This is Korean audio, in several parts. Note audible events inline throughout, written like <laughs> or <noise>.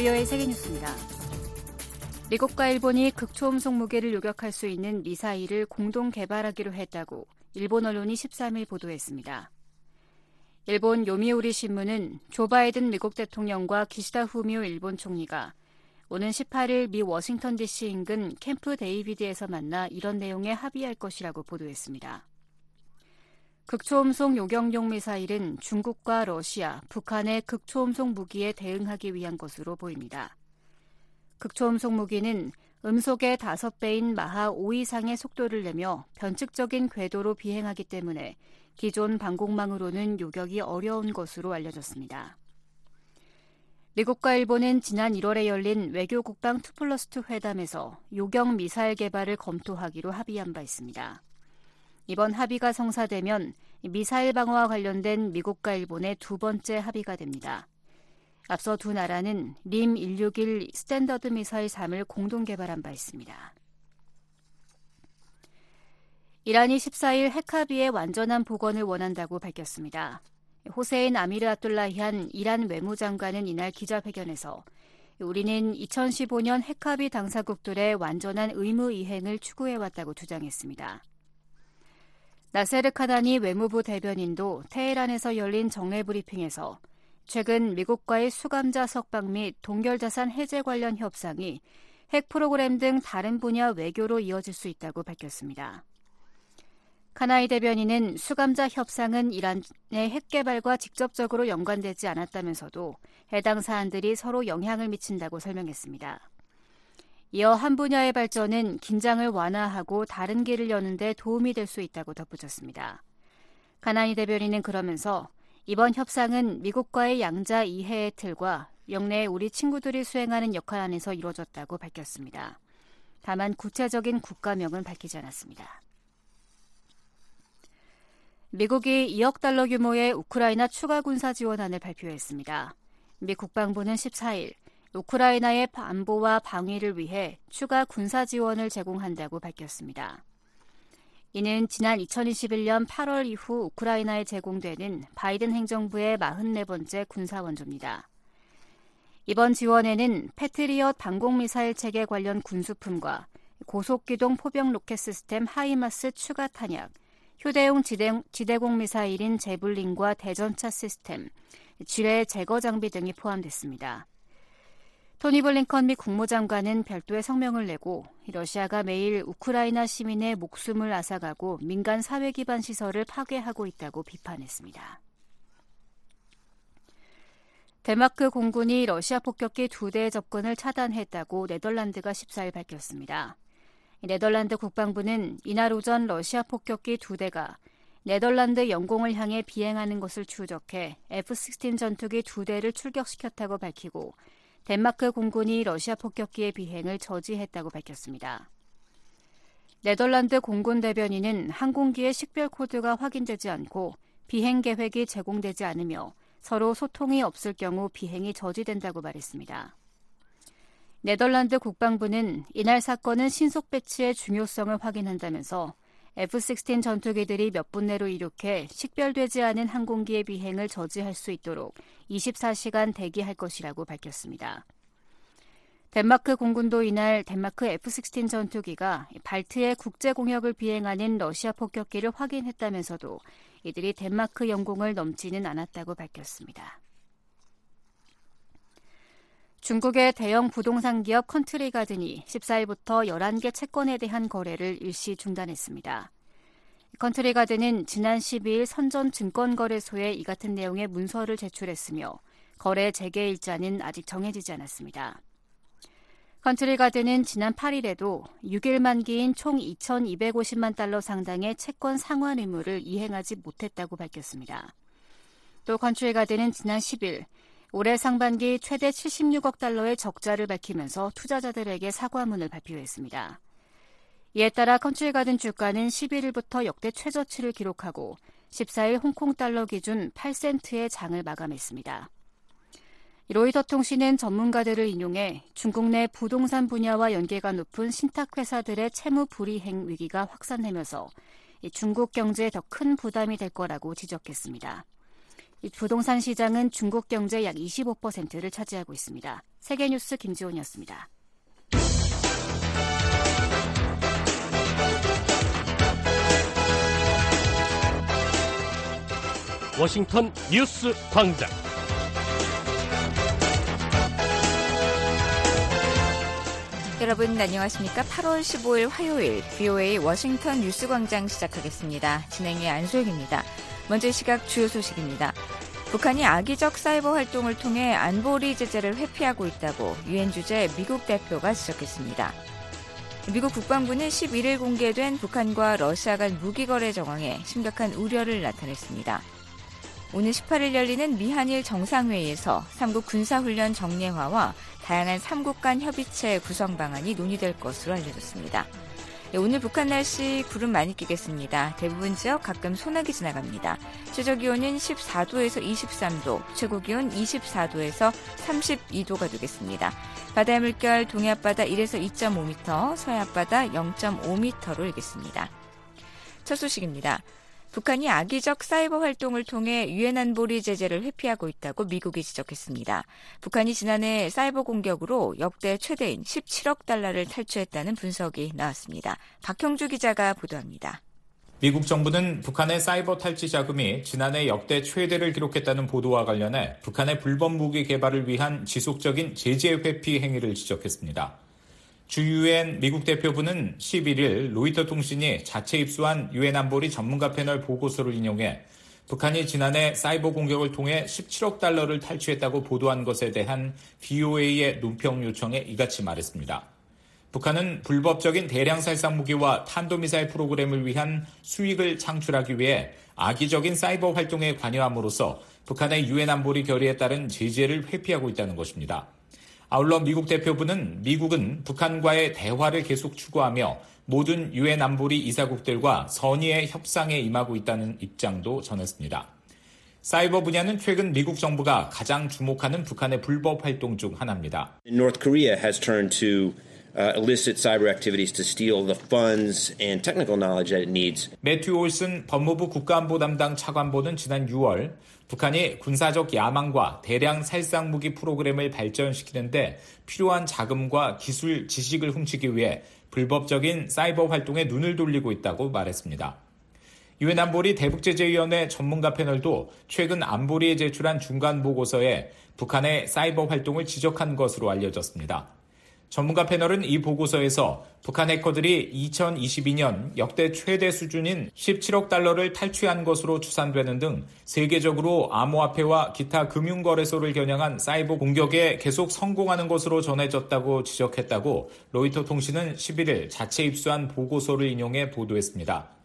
VOA 세계뉴스입니다. 미국과 일본이 극초음속 무기를 요격할 수 있는 미사일을 공동 개발하기로 했다고 일본 언론이 13일 보도했습니다. 일본 요미우리 신문은 조 바이든 미국 대통령과 기시다 후미오 일본 총리가 오는 18일 미 워싱턴 DC 인근 캠프 데이비드에서 만나 이런 내용에 합의할 것이라고 보도했습니다. 극초음속 요격용 미사일은 중국과 러시아, 북한의 극초음속 무기에 대응하기 위한 것으로 보입니다. 극초음속 무기는 음속의 5배인 마하 5 이상의 속도를 내며 변칙적인 궤도로 비행하기 때문에 기존 방공망으로는 요격이 어려운 것으로 알려졌습니다. 미국과 일본은 지난 1월에 열린 외교 국방 2 플러스 2 회담에서 요격 미사일 개발을 검토하기로 합의한 바 있습니다. 이번 합의가 성사되면 미사일 방어와 관련된 미국과 일본의 두 번째 합의가 됩니다. 앞서 두 나라는 림 161 스탠더드 미사일 3을 공동 개발한 바 있습니다. 이란이 14일 핵합의의 완전한 복원을 원한다고 밝혔습니다. 호세인 아미르 압돌라히안 이란 외무장관은 이날 기자회견에서 우리는 2015년 핵합의 당사국들의 완전한 의무 이행을 추구해왔다고 주장했습니다. 나세르 카나니 외무부 대변인도 테헤란에서 열린 정례 브리핑에서 최근 미국과의 수감자 석방 및 동결자산 해제 관련 협상이 핵 프로그램 등 다른 분야 외교로 이어질 수 있다고 밝혔습니다. 카나이 대변인은 수감자 협상은 이란의 핵 개발과 직접적으로 연관되지 않았다면서도 해당 사안들이 서로 영향을 미친다고 설명했습니다. 이어 한 분야의 발전은 긴장을 완화하고 다른 길을 여는 데 도움이 될 수 있다고 덧붙였습니다. 가나니 대변인은 그러면서 이번 협상은 미국과의 양자 이해의 틀과 영내 우리 친구들이 수행하는 역할 안에서 이루어졌다고 밝혔습니다. 다만 구체적인 국가명은 밝히지 않았습니다. 미국이 2억 달러 규모의 우크라이나 추가 군사 지원안을 발표했습니다. 미 국방부는 14일 우크라이나의 안보와 방위를 위해 추가 군사 지원을 제공한다고 밝혔습니다. 이는 지난 2021년 8월 이후 우크라이나에 제공되는 바이든 행정부의 44번째 군사 원조입니다. 이번 지원에는 패트리엇 방공미사일 체계 관련 군수품과 고속기동 포병 로켓 시스템 하이마스 추가 탄약, 휴대용 지대, 지대공 미사일인 재블린과 대전차 시스템, 지뢰 제거 장비 등이 포함됐습니다. 토니 블링컨 미 국무장관은 별도의 성명을 내고 러시아가 매일 우크라이나 시민의 목숨을 앗아가고 민간 사회 기반 시설을 파괴하고 있다고 비판했습니다. 덴마크 공군이 러시아 폭격기 두 대의 접근을 차단했다고 네덜란드가 14일 밝혔습니다. 네덜란드 국방부는 이날 오전 러시아 폭격기 두 대가 네덜란드 영공을 향해 비행하는 것을 추적해 F-16 전투기 두 대를 출격시켰다고 밝히고 덴마크 공군이 러시아 폭격기의 비행을 저지했다고 밝혔습니다. 네덜란드 공군 대변인은 항공기의 식별 코드가 확인되지 않고 비행 계획이 제공되지 않으며 서로 소통이 없을 경우 비행이 저지된다고 말했습니다. 네덜란드 국방부는 이날 사건은 신속 배치의 중요성을 확인한다면서 F-16 전투기들이 몇 분 내로 이륙해 식별되지 않은 항공기의 비행을 저지할 수 있도록 24시간 대기할 것이라고 밝혔습니다. 덴마크 공군도 이날 덴마크 F-16 전투기가 발트의 국제 공역을 비행하는 러시아 폭격기를 확인했다면서도 이들이 덴마크 영공을 넘지는 않았다고 밝혔습니다. 중국의 대형 부동산 기업 컨트리 가든이 14일부터 11개 채권에 대한 거래를 일시 중단했습니다. 컨트리 가든은 지난 12일 선전 증권거래소에 이 같은 내용의 문서를 제출했으며 거래 재개 일자는 아직 정해지지 않았습니다. 컨트리 가든은 지난 8일에도 6일 만기인 총 2,250만 달러 상당의 채권 상환 의무를 이행하지 못했다고 밝혔습니다. 또 컨트리 가든은 지난 10일 올해 상반기 최대 76억 달러의 적자를 밝히면서 투자자들에게 사과문을 발표했습니다. 이에 따라 컨트리가든 주가는 11일부터 역대 최저치를 기록하고 14일 홍콩 달러 기준 8센트에 장을 마감했습니다. 로이터 통신은 전문가들을 인용해 중국 내 부동산 분야와 연계가 높은 신탁회사들의 채무 불이행 위기가 확산되면서 중국 경제에 더 큰 부담이 될 거라고 지적했습니다. 부동산 시장은 중국 경제 약 25%를 차지하고 있습니다. 세계뉴스 김지훈이었습니다. 워싱턴 뉴스 광장. 여러분 안녕하십니까? 8월 15일 화요일 VOA 워싱턴 뉴스 광장 시작하겠습니다. 진행의 안소영입니다. 먼저 시각 주요 소식입니다. 북한이 악의적 사이버 활동을 통해 안보리 제재를 회피하고 있다고 유엔 주재 미국 대표가 지적했습니다. 미국 국방부는 11일 공개된 북한과 러시아 간 무기 거래 정황에 심각한 우려를 나타냈습니다. 오늘 18일 열리는 미한일 정상회의에서 3국 군사훈련 정례화와 다양한 3국 간 협의체 구성 방안이 논의될 것으로 알려졌습니다. 네, 오늘 북한 날씨 구름 많이 끼겠습니다. 대부분 지역 가끔 소나기 지나갑니다. 최저 기온은 14도에서 23도, 최고 기온 24도에서 32도가 되겠습니다. 바다의 물결 동해 앞바다 1에서 2.5m, 서해 앞바다 0.5m로 일겠습니다. 첫 소식입니다. 북한이 악의적 사이버 활동을 통해 유엔 안보리 제재를 회피하고 있다고 미국이 지적했습니다. 북한이 지난해 사이버 공격으로 역대 최대인 17억 달러를 탈취했다는 분석이 나왔습니다. 박형주 기자가 보도합니다. 미국 정부는 북한의 사이버 탈취 자금이 지난해 역대 최대를 기록했다는 보도와 관련해 북한의 불법 무기 개발을 위한 지속적인 제재 회피 행위를 지적했습니다. 주 유엔 미국 대표부는 11일 로이터 통신이 자체 입수한 유엔 안보리 전문가 패널 보고서를 인용해 북한이 지난해 사이버 공격을 통해 17억 달러를 탈취했다고 보도한 것에 대한 DOA의 논평 요청에 이같이 말했습니다. 북한은 불법적인 대량 살상 무기와 탄도미사일 프로그램을 위한 수익을 창출하기 위해 악의적인 사이버 활동에 관여함으로써 북한의 유엔 안보리 결의에 따른 제재를 회피하고 있다는 것입니다. 아울러 미국 대표부는 미국은 북한과의 대화를 계속 추구하며 모든 유엔 안보리 이사국들과 선의의 협상에 임하고 있다는 입장도 전했습니다. 사이버 분야는 최근 미국 정부가 가장 주목하는 북한의 불법 활동 중 하나입니다. To uh, illicit cyber activities to steal the funds and technical knowledge that it needs. 매튜 올슨 법무부 국가안보 담당 차관보는 지난 6월 북한이 군사적 야망과 대량 살상 무기 프로그램을 발전시키는데 필요한 자금과 기술 지식을 훔치기 위해 불법적인 사이버 활동에 눈을 돌리고 있다고 말했습니다. 유엔 안보리 대북제재위원회 전문가 패널도 최근 안보리에 제출한 중간 보고서에 북한의 사이버 활동을 지적한 것으로 알려졌습니다. 전문가 패널은 이 보고서에서 북한 해커들이 2022년 역대 최대 수준인 17억 달러를 탈취한 것으로 추산되는 등 세계적으로 암호화폐와 기타 금융거래소를 겨냥한 사이버 공격에 계속 성공하는 것으로 전해졌다고 지적했다고 로이터 통신은 11일 자체 입수한 보고서를 인용해 보도했습니다.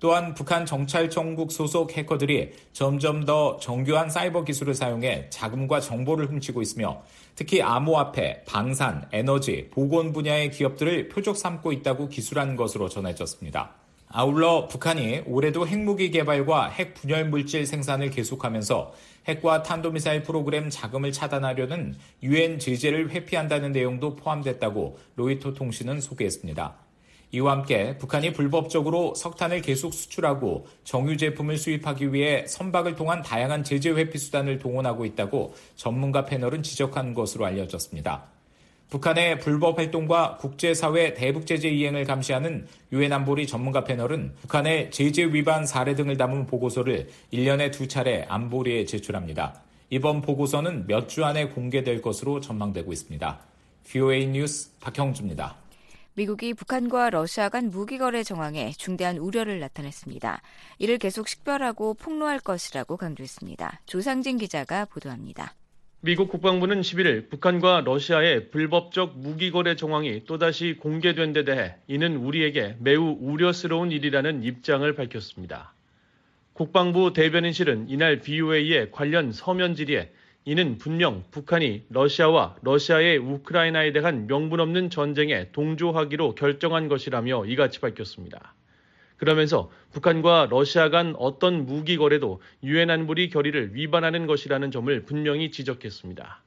또한 북한 정찰청국 소속 해커들이 점점 더 정교한 사이버 기술을 사용해 자금과 정보를 훔치고 있으며 특히 암호화폐, 방산, 에너지, 보건 분야의 기업들을 표적 삼고 있다고 기술한 것으로 전해졌습니다. 아울러 북한이 올해도 핵무기 개발과 핵 분열 물질 생산을 계속하면서 핵과 탄도미사일 프로그램 자금을 차단하려는 유엔 제재를 회피한다는 내용도 포함됐다고 로이터 통신은 소개했습니다. 이와 함께 북한이 불법적으로 석탄을 계속 수출하고 정유 제품을 수입하기 위해 선박을 통한 다양한 제재 회피 수단을 동원하고 있다고 전문가 패널은 지적한 것으로 알려졌습니다. 북한의 불법 활동과 국제사회 대북 제재 이행을 감시하는 유엔 안보리 전문가 패널은 북한의 제재 위반 사례 등을 담은 보고서를 1년에 두 차례 안보리에 제출합니다. 이번 보고서는 몇 주 안에 공개될 것으로 전망되고 있습니다. VOA 뉴스 박형주입니다. 미국이 북한과 러시아 간 무기 거래 정황에 중대한 우려를 나타냈습니다. 이를 계속 식별하고 폭로할 것이라고 강조했습니다. 조상진 기자가 보도합니다. 미국 국방부는 11일 북한과 러시아의 불법적 무기 거래 정황이 또다시 공개된 데 대해 이는 우리에게 매우 우려스러운 일이라는 입장을 밝혔습니다. 국방부 대변인실은 이날 BOA의 관련 서면 질의에 이는 분명 북한이 러시아와 러시아의 우크라이나에 대한 명분 없는 전쟁에 동조하기로 결정한 것이라며 이같이 밝혔습니다. 그러면서 북한과 러시아 간 어떤 무기 거래도 유엔 안보리 결의를 위반하는 것이라는 점을 분명히 지적했습니다.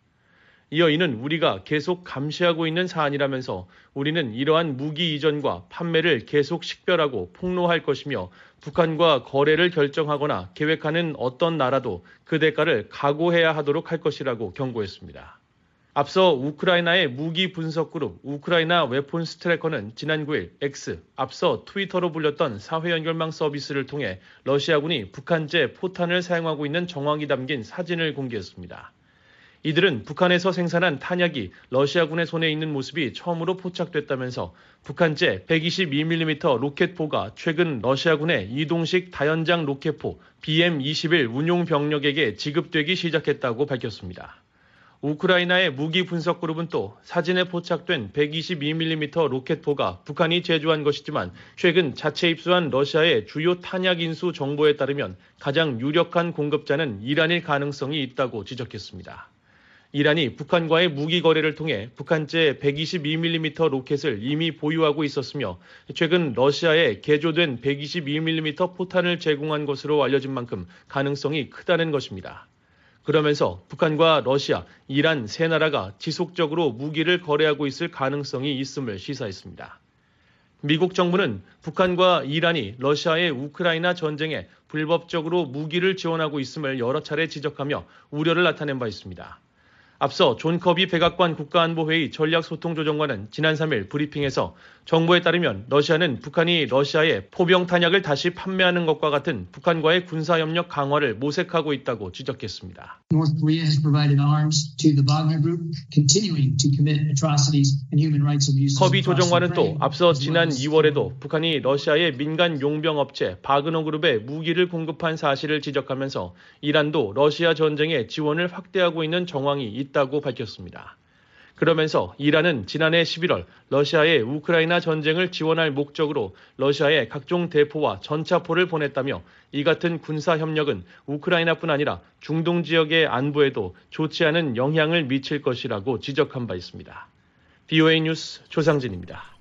이어 이는 우리가 계속 감시하고 있는 사안이라면서 우리는 이러한 무기 이전과 판매를 계속 식별하고 폭로할 것이며 북한과 거래를 결정하거나 계획하는 어떤 나라도 그 대가를 각오해야 하도록 할 것이라고 경고했습니다. 앞서 우크라이나의 무기 분석 그룹 우크라이나 Weapons Tracker는 지난 9일 X, 앞서 트위터로 불렸던 사회 연결망 서비스를 통해 러시아군이 북한제 포탄을 사용하고 있는 정황이 담긴 사진을 공개했습니다. 이들은 북한에서 생산한 탄약이 러시아군의 손에 있는 모습이 처음으로 포착됐다면서 북한제 122mm 로켓포가 최근 러시아군의 이동식 다연장 로켓포 BM-21 운용 병력에게 지급되기 시작했다고 밝혔습니다. 우크라이나의 무기 분석 그룹은 또 사진에 포착된 122mm 로켓포가 북한이 제조한 것이지만 최근 자체 입수한 러시아의 주요 탄약 인수 정보에 따르면 가장 유력한 공급자는 이란일 가능성이 있다고 지적했습니다. 이란이 북한과의 무기 거래를 통해 북한제 122mm 로켓을 이미 보유하고 있었으며 최근 러시아에 개조된 122mm 포탄을 제공한 것으로 알려진 만큼 가능성이 크다는 것입니다. 그러면서 북한과 러시아, 이란 세 나라가 지속적으로 무기를 거래하고 있을 가능성이 있음을 시사했습니다. 미국 정부는 북한과 이란이 러시아의 우크라이나 전쟁에 불법적으로 무기를 지원하고 있음을 여러 차례 지적하며 우려를 나타낸 바 있습니다. 앞서 존 커비 백악관 국가안보회의 전략소통조정관은 지난 3일 브리핑에서 정보에 따르면 러시아는 북한이 러시아에 포병 탄약을 다시 판매하는 것과 같은 북한과의 군사협력 강화를 모색하고 있다고 지적했습니다. North Korea has provided arms to the Wagner Group, continuing to commit atrocities and human rights abuses. 커비 조정관은 또 앞서 지난 2월에도 북한이 러시아의 민간 용병 업체 바그너 그룹에 무기를 공급한 사실을 지적하면서 이란도 러시아 전쟁에 지원을 확대하고 있는 정황이 있다 고 밝혔습니다. 그러면서 이란은 지난해 11월 러시아의 우크라이나 전쟁을 지원할 목적으로 러시아에 각종 대포와 전차포를 보냈다며 이 같은 군사 협력은 우크라이나뿐 아니라 중동 지역의 안보에도 좋지 않은 영향을 미칠 것이라고 지적한 바 있습니다. VOA 뉴스 조상진입니다.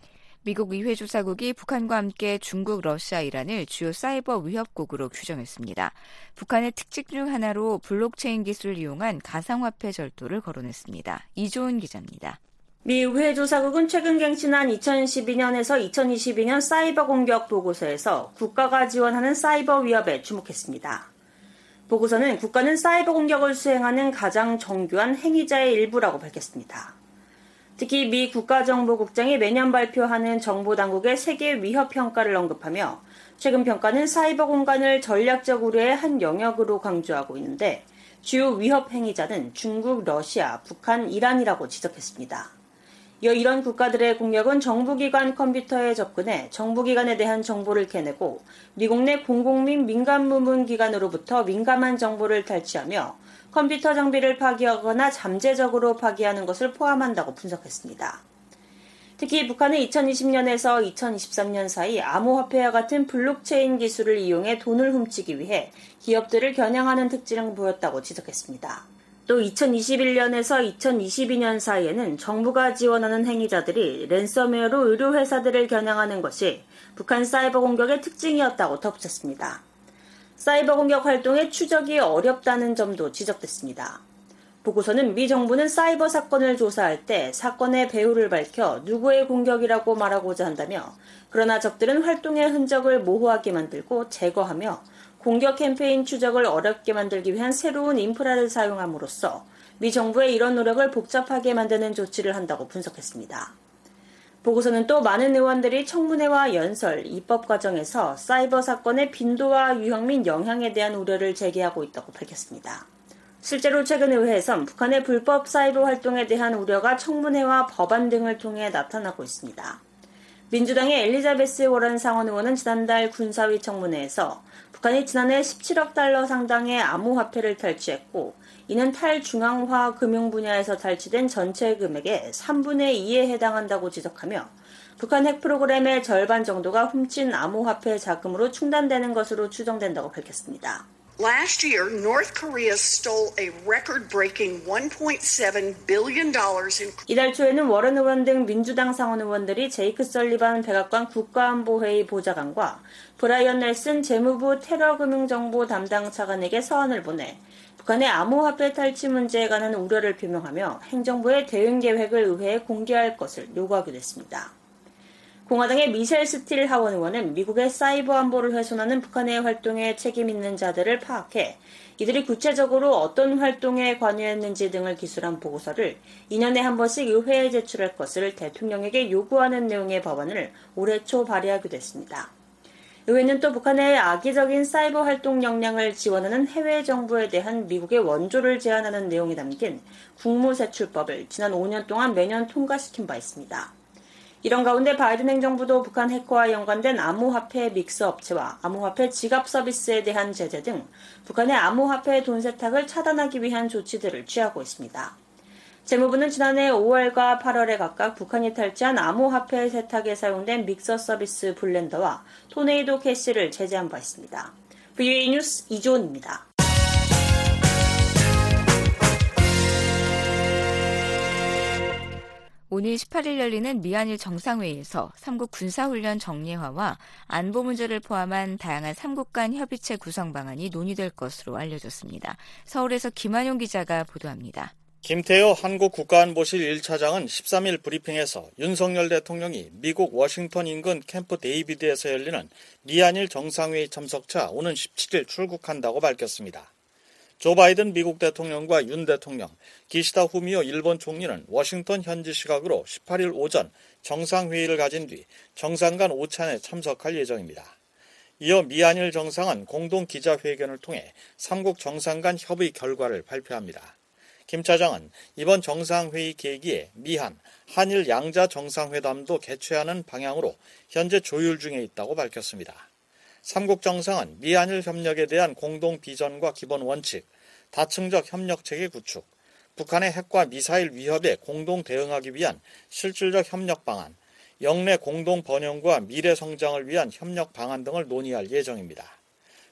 미국 의회 조사국이 북한과 함께 중국, 러시아, 이란을 주요 사이버 위협국으로 규정했습니다. 북한의 특징 중 하나로 블록체인 기술을 이용한 가상화폐 절도를 거론했습니다. 이조은 기자입니다. 미 의회 조사국은 최근 갱신한 2012년에서 2022년 사이버 공격 보고서에서 국가가 지원하는 사이버 위협에 주목했습니다. 보고서는 국가는 사이버 공격을 수행하는 가장 정교한 행위자의 일부라고 밝혔습니다. 특히 미 국가정보국장이 매년 발표하는 정보당국의 세계 위협 평가를 언급하며 최근 평가는 사이버 공간을 전략적 우려의 한 영역으로 강조하고 있는데 주요 위협 행위자는 중국, 러시아, 북한, 이란이라고 지적했습니다. 이어 이런 국가들의 공격은 정부기관 컴퓨터에 접근해 정부기관에 대한 정보를 캐내고 미국 내 공공 및 민간 부문 기관으로부터 민감한 정보를 탈취하며 컴퓨터 장비를 파기하거나 잠재적으로 파기하는 것을 포함한다고 분석했습니다. 특히 북한은 2020년에서 2023년 사이 암호화폐와 같은 블록체인 기술을 이용해 돈을 훔치기 위해 기업들을 겨냥하는 특징을 보였다고 지적했습니다. 또 2021년에서 2022년 사이에는 정부가 지원하는 행위자들이 랜섬웨어로 의료회사들을 겨냥하는 것이 북한 사이버 공격의 특징이었다고 덧붙였습니다. 사이버 공격 활동의 추적이 어렵다는 점도 지적됐습니다. 보고서는 미 정부는 사이버 사건을 조사할 때 사건의 배후를 밝혀 누구의 공격이라고 말하고자 한다며 그러나 적들은 활동의 흔적을 모호하게 만들고 제거하며 공격 캠페인 추적을 어렵게 만들기 위한 새로운 인프라를 사용함으로써 미 정부의 이런 노력을 복잡하게 만드는 조치를 한다고 분석했습니다. 보고서는 또 많은 의원들이 청문회와 연설, 입법 과정에서 사이버 사건의 빈도와 유형 및 영향에 대한 우려를 제기하고 있다고 밝혔습니다. 실제로 최근 의회에선 북한의 불법 사이버 활동에 대한 우려가 청문회와 법안 등을 통해 나타나고 있습니다. 민주당의 엘리자베스 워런 상원 의원은 지난달 군사위 청문회에서 북한이 지난해 17억 달러 상당의 암호화폐를 탈취했고 이는 탈중앙화 금융 분야에서 탈취된 전체 금액의 3분의 2에 해당한다고 지적하며 북한 핵 프로그램의 절반 정도가 훔친 암호화폐 자금으로 충당되는 것으로 추정된다고 밝혔습니다. Last year, North Korea stole a record-breaking 1.7 billion dollars in 이달 초에는 워런 의원 등 민주당 상원 의원들이 제이크 설리반 백악관 국가안보회의 보좌관과 브라이언 넬슨 재무부 테러금융정보 담당 차관에게 서한을 보내 북한의 암호화폐 탈취 문제에 관한 우려를 표명하며 행정부의 대응 계획을 의회에 공개할 것을 요구하기도 했습니다. 공화당의 미셸 스틸 하원 의원은 미국의 사이버 안보를 훼손하는 북한의 활동에 책임 있는 자들을 파악해 이들이 구체적으로 어떤 활동에 관여했는지 등을 기술한 보고서를 2년에 한 번씩 의회에 제출할 것을 대통령에게 요구하는 내용의 법안을 올해 초 발의하기도 했습니다. 의회는 또 북한의 악의적인 사이버 활동 역량을 지원하는 해외 정부에 대한 미국의 원조를 제한하는 내용이 담긴 국무세출법을 지난 5년 동안 매년 통과시킨 바 있습니다. 이런 가운데 바이든 행정부도 북한 해커와 연관된 암호화폐 믹스 업체와 암호화폐 지갑 서비스에 대한 제재 등 북한의 암호화폐 돈 세탁을 차단하기 위한 조치들을 취하고 있습니다. 재무부는 지난해 5월과 8월에 각각 북한이 탈취한 암호화폐 세탁에 사용된 믹서 서비스 블렌더와 토네이도 캐시를 제재한 바 있습니다. VOA 뉴스 이조은입니다. 오늘 18일 열리는 미한일 정상회의에서 3국 군사훈련 정례화와 안보 문제를 포함한 다양한 3국 간 협의체 구성 방안이 논의될 것으로 알려졌습니다. 서울에서 김한용 기자가 보도합니다. 김태효 한국 국가안보실 1차장은 13일 브리핑에서 윤석열 대통령이 미국 워싱턴 인근 캠프 데이비드에서 열리는 미한일 정상회의 참석차 오는 17일 출국한다고 밝혔습니다. 조 바이든 미국 대통령과 윤 대통령, 기시다 후미오 일본 총리는 워싱턴 현지 시각으로 18일 오전 정상회의를 가진 뒤 정상 간 오찬에 참석할 예정입니다. 이어 미한일 정상은 공동 기자회견을 통해 삼국 정상 간 협의 결과를 발표합니다. 김 차장은 이번 정상회의 계기에 미한, 한일 양자 정상회담도 개최하는 방향으로 현재 조율 중에 있다고 밝혔습니다. 삼국 정상은 미한일 협력에 대한 공동 비전과 기본 원칙, 다층적 협력 체계 구축, 북한의 핵과 미사일 위협에 공동 대응하기 위한 실질적 협력 방안, 영내 공동 번영과 미래 성장을 위한 협력 방안 등을 논의할 예정입니다.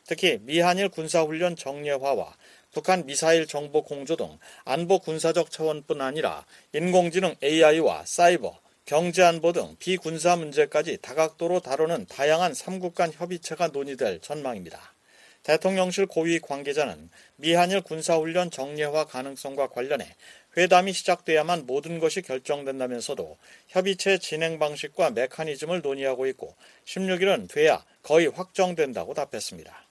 특히 미한일 군사훈련 정례화와 북한 미사일 정보 공조 등 안보 군사적 차원뿐 아니라 인공지능 AI와 사이버, 경제 안보 등 비군사 문제까지 다각도로 다루는 다양한 3국 간 협의체가 논의될 전망입니다. 대통령실 고위 관계자는 미한일 군사훈련 정례화 가능성과 관련해 회담이 시작돼야만 모든 것이 결정된다면서도 협의체 진행 방식과 메커니즘을 논의하고 있고 16일은 돼야 거의 확정된다고 답했습니다.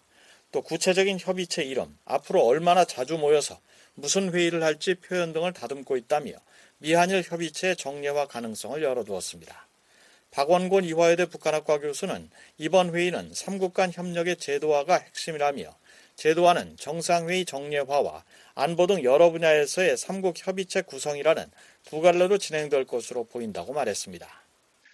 또 구체적인 협의체 이름, 앞으로 얼마나 자주 모여서 무슨 회의를 할지 표현 등을 다듬고 있다며 미한일 협의체 정례화 가능성을 열어두었습니다. 박원곤 이화여대 북한학과 교수는 이번 회의는 3국 간 협력의 제도화가 핵심이라며 제도화는 정상회의 정례화와 안보 등 여러 분야에서의 3국 협의체 구성이라는 두 갈래로 진행될 것으로 보인다고 말했습니다.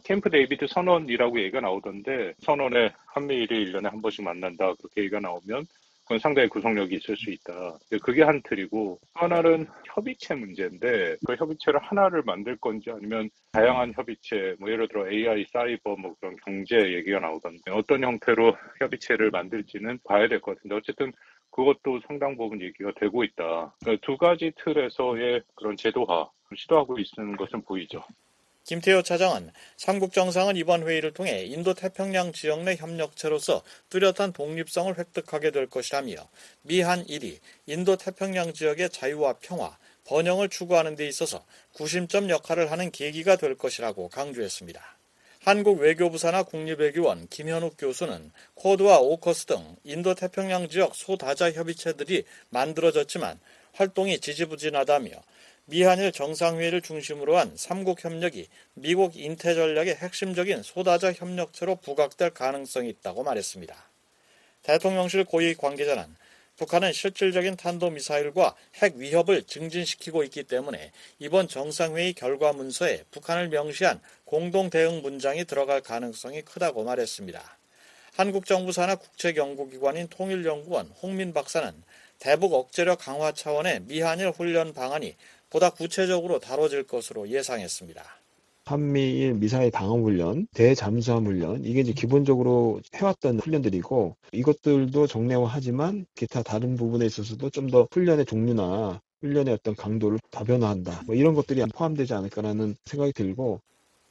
캠프 데이비드 선언이라고 얘기가 나오던데 선언에 한미일이 1년에 한 번씩 만난다 그렇게 얘기가 나오면 그건 상당히 구속력이 있을 수 있다. 그게 한 틀이고 하나는 협의체 문제인데 그 협의체를 하나를 만들 건지 아니면 다양한 협의체 뭐 예를 들어 AI, 사이버 뭐 그런 경제 얘기가 나오던데 어떤 형태로 협의체를 만들지는 봐야 될 것 같은데 어쨌든 그것도 상당 부분 얘기가 되고 있다. 그러니까 두 가지 틀에서의 그런 제도화 시도하고 있는 것은 보이죠. 김태호 차장은 삼국 정상은 이번 회의를 통해 인도 태평양 지역 내 협력체로서 뚜렷한 독립성을 획득하게 될 것이라며 미한 일이 인도 태평양 지역의 자유와 평화, 번영을 추구하는 데 있어서 구심점 역할을 하는 계기가 될 것이라고 강조했습니다. 한국 외교부사나 국립외교원 김현욱 교수는 코드와 오커스 등 인도 태평양 지역 소다자 협의체들이 만들어졌지만 활동이 지지부진하다며 미한일 정상회의를 중심으로 한 삼국 협력이 미국 인태 전략의 핵심적인 소다자 협력체로 부각될 가능성이 있다고 말했습니다. 대통령실 고위 관계자는 북한은 실질적인 탄도미사일과 핵 위협을 증진시키고 있기 때문에 이번 정상회의 결과 문서에 북한을 명시한 공동 대응 문장이 들어갈 가능성이 크다고 말했습니다. 한국 정부 산하 국책연구기관인 통일연구원 홍민 박사는 대북 억제력 강화 차원의 미한일 훈련 방안이 보다 구체적으로 다뤄질 것으로 예상했습니다. 한미일 미사일 방어 훈련, 대잠수함 훈련 이게 이제 기본적으로 해왔던 훈련들이고 이것들도 정례화하지만 기타 다른 부분에 있어서도 좀 더 훈련의 종류나 훈련의 어떤 강도를 다변화한다. 뭐 이런 것들이 포함되지 않을까라는 생각이 들고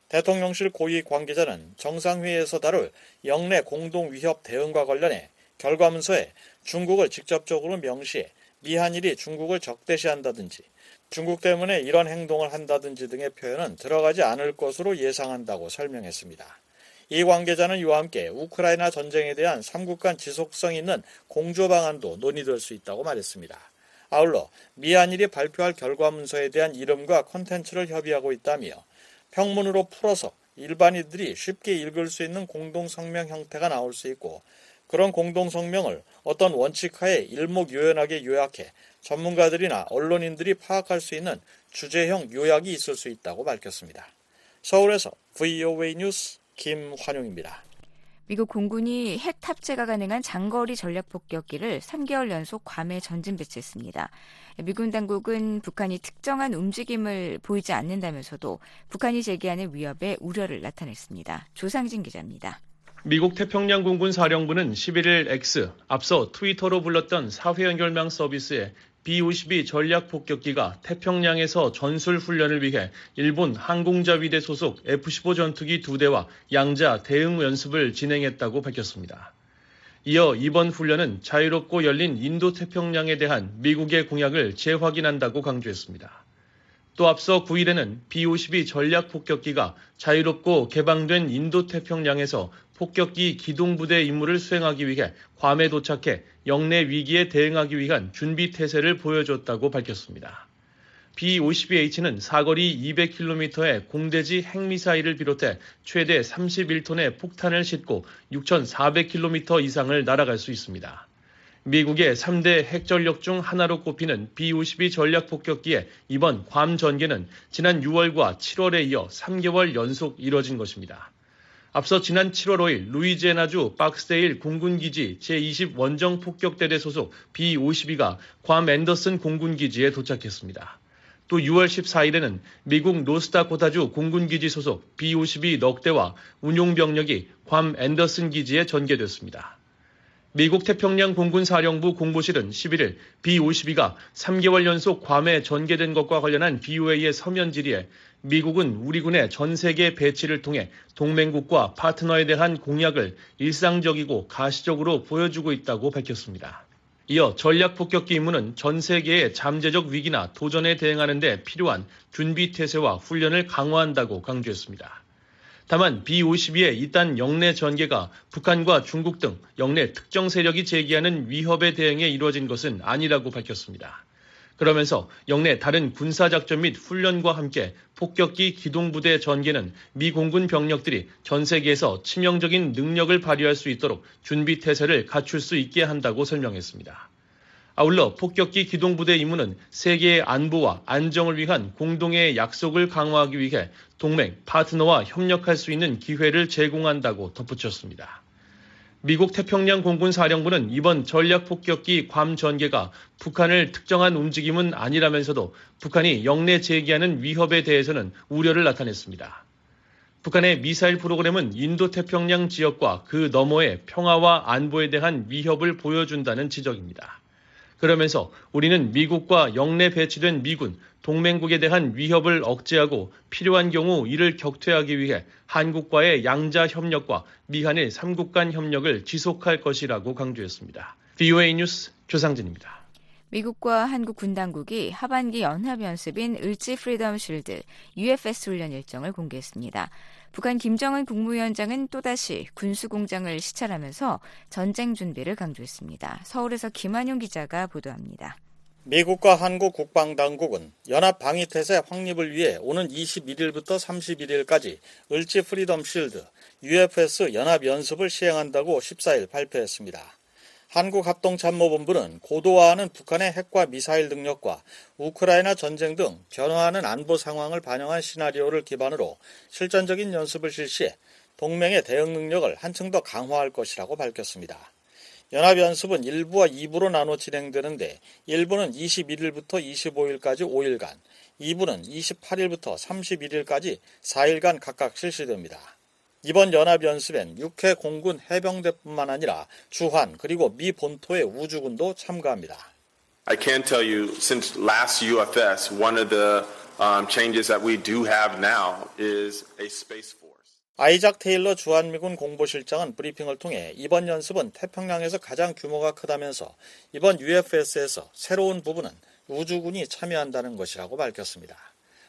대통령실 고위 관계자는 정상회의에서 다룰 영내 공동 위협 대응과 관련해 결과문서에 중국을 직접적으로 명시해 미한일이 중국을 적대시한다든지 중국 때문에 이런 행동을 한다든지 등의 표현은 들어가지 않을 것으로 예상한다고 설명했습니다. 이 관계자는 이와 함께 우크라이나 전쟁에 대한 3국 간 지속성 있는 공조 방안도 논의될 수 있다고 말했습니다. 아울러 미한일이 발표할 결과문서에 대한 이름과 컨텐츠를 협의하고 있다며 평문으로 풀어서 일반인들이 쉽게 읽을 수 있는 공동성명 형태가 나올 수 있고 그런 공동성명을 어떤 원칙하에 일목요연하게 요약해 전문가들이나 언론인들이 파악할 수 있는 주제형 요약이 있을 수 있다고 밝혔습니다. 서울에서 VOA 뉴스 김환용입니다. 미국 공군이 핵 탑재가 가능한 장거리 전략 폭격기를 3개월 연속 괌에 전진 배치했습니다. 미군 당국은 북한이 특정한 움직임을 보이지 않는다면서도 북한이 제기하는 위협에 우려를 나타냈습니다. 조상진 기자입니다. 미국 태평양 공군 사령부는 11일 X, 앞서 트위터로 불렀던 사회 연결망 서비스에 B-52 전략 폭격기가 태평양에서 전술 훈련을 위해 일본 항공자위대 소속 F-15 전투기 두 대와 양자 대응 연습을 진행했다고 밝혔습니다. 이어 이번 훈련은 자유롭고 열린 인도 태평양에 대한 미국의 공약을 재확인한다고 강조했습니다. 또 앞서 9일에는 B-52 전략 폭격기가 자유롭고 개방된 인도 태평양에서 폭격기 기동부대 임무를 수행하기 위해 괌에 도착해 영내 위기에 대응하기 위한 준비 태세를 보여줬다고 밝혔습니다. B-52H는 사거리 200km의 공대지 핵미사일을 비롯해 최대 31톤의 폭탄을 싣고 6,400km 이상을 날아갈 수 있습니다. 미국의 3대 핵전력 중 하나로 꼽히는 B-52 전략 폭격기의 이번 괌 전개는 지난 6월과 7월에 이어 3개월 연속 이뤄진 것입니다. 앞서 지난 7월 5일 루이지애나주 박스데일 공군기지 제20 원정 폭격대대 소속 B-52가 괌 앤더슨 공군기지에 도착했습니다. 또 6월 14일에는 미국 노스다코타주 공군기지 소속 B-52 넉대와 운용병력이 괌 앤더슨 기지에 전개됐습니다. 미국 태평양 공군사령부 공보실은 11일 B-52가 3개월 연속 괌에 전개된 것과 관련한 BOA의 서면 질의에 미국은 우리 군의 전 세계 배치를 통해 동맹국과 파트너에 대한 공약을 일상적이고 가시적으로 보여주고 있다고 밝혔습니다. 이어 전략 폭격기 임무는 전 세계의 잠재적 위기나 도전에 대응하는 데 필요한 준비 태세와 훈련을 강화한다고 강조했습니다. 다만 B-52의 이딴 영내 전개가 북한과 중국 등 영내 특정 세력이 제기하는 위협에 대응해 이루어진 것은 아니라고 밝혔습니다. 그러면서 영내 다른 군사작전 및 훈련과 함께 폭격기 기동부대 전개는 미 공군 병력들이 전 세계에서 치명적인 능력을 발휘할 수 있도록 준비 태세를 갖출 수 있게 한다고 설명했습니다. 아울러 폭격기 기동부대 임무는 세계의 안보와 안정을 위한 공동의 약속을 강화하기 위해 동맹, 파트너와 협력할 수 있는 기회를 제공한다고 덧붙였습니다. 미국 태평양 공군 사령부는 이번 전략 폭격기 괌 전개가 북한을 특정한 움직임은 아니라면서도 북한이 영내 제기하는 위협에 대해서는 우려를 나타냈습니다. 북한의 미사일 프로그램은 인도 태평양 지역과 그 너머의 평화와 안보에 대한 위협을 보여준다는 지적입니다. 그러면서 우리는 미국과 역내 배치된 미군, 동맹국에 대한 위협을 억제하고 필요한 경우 이를 격퇴하기 위해 한국과의 양자 협력과 미한일 3국 간 협력을 지속할 것이라고 강조했습니다. VOA 뉴스 조상진입니다. 미국과 한국 군 당국이 하반기 연합 연습인 을지 프리덤 실드 UFS 훈련 일정을 공개했습니다. 북한 김정은 국무위원장은 또다시 군수공장을 시찰하면서 전쟁 준비를 강조했습니다. 서울에서 김환용 기자가 보도합니다. 미국과 한국 국방당국은 연합 방위태세 확립을 위해 오는 21일부터 31일까지 을지 프리덤 실드 UFS 연합 연습을 시행한다고 14일 발표했습니다. 한국합동참모본부는 고도화하는 북한의 핵과 미사일 능력과 우크라이나 전쟁 등 변화하는 안보 상황을 반영한 시나리오를 기반으로 실전적인 연습을 실시해 동맹의 대응 능력을 한층 더 강화할 것이라고 밝혔습니다. 연합연습은 1부와 2부로 나눠 진행되는데 1부는 21일부터 25일까지 5일간, 2부는 28일부터 31일까지 4일간 각각 실시됩니다. 이번 연합연습엔 육해 공군 해병대뿐만 아니라 주한 그리고 미 본토의 우주군도 참가합니다. I can tell you since last UFS, one of the um, changes that we do have now is a space force. 아이작 테일러 주한미군 공보실장은 브리핑을 통해 이번 연습은 태평양에서 가장 규모가 크다면서 이번 UFS에서 새로운 부분은 우주군이 참여한다는 것이라고 밝혔습니다.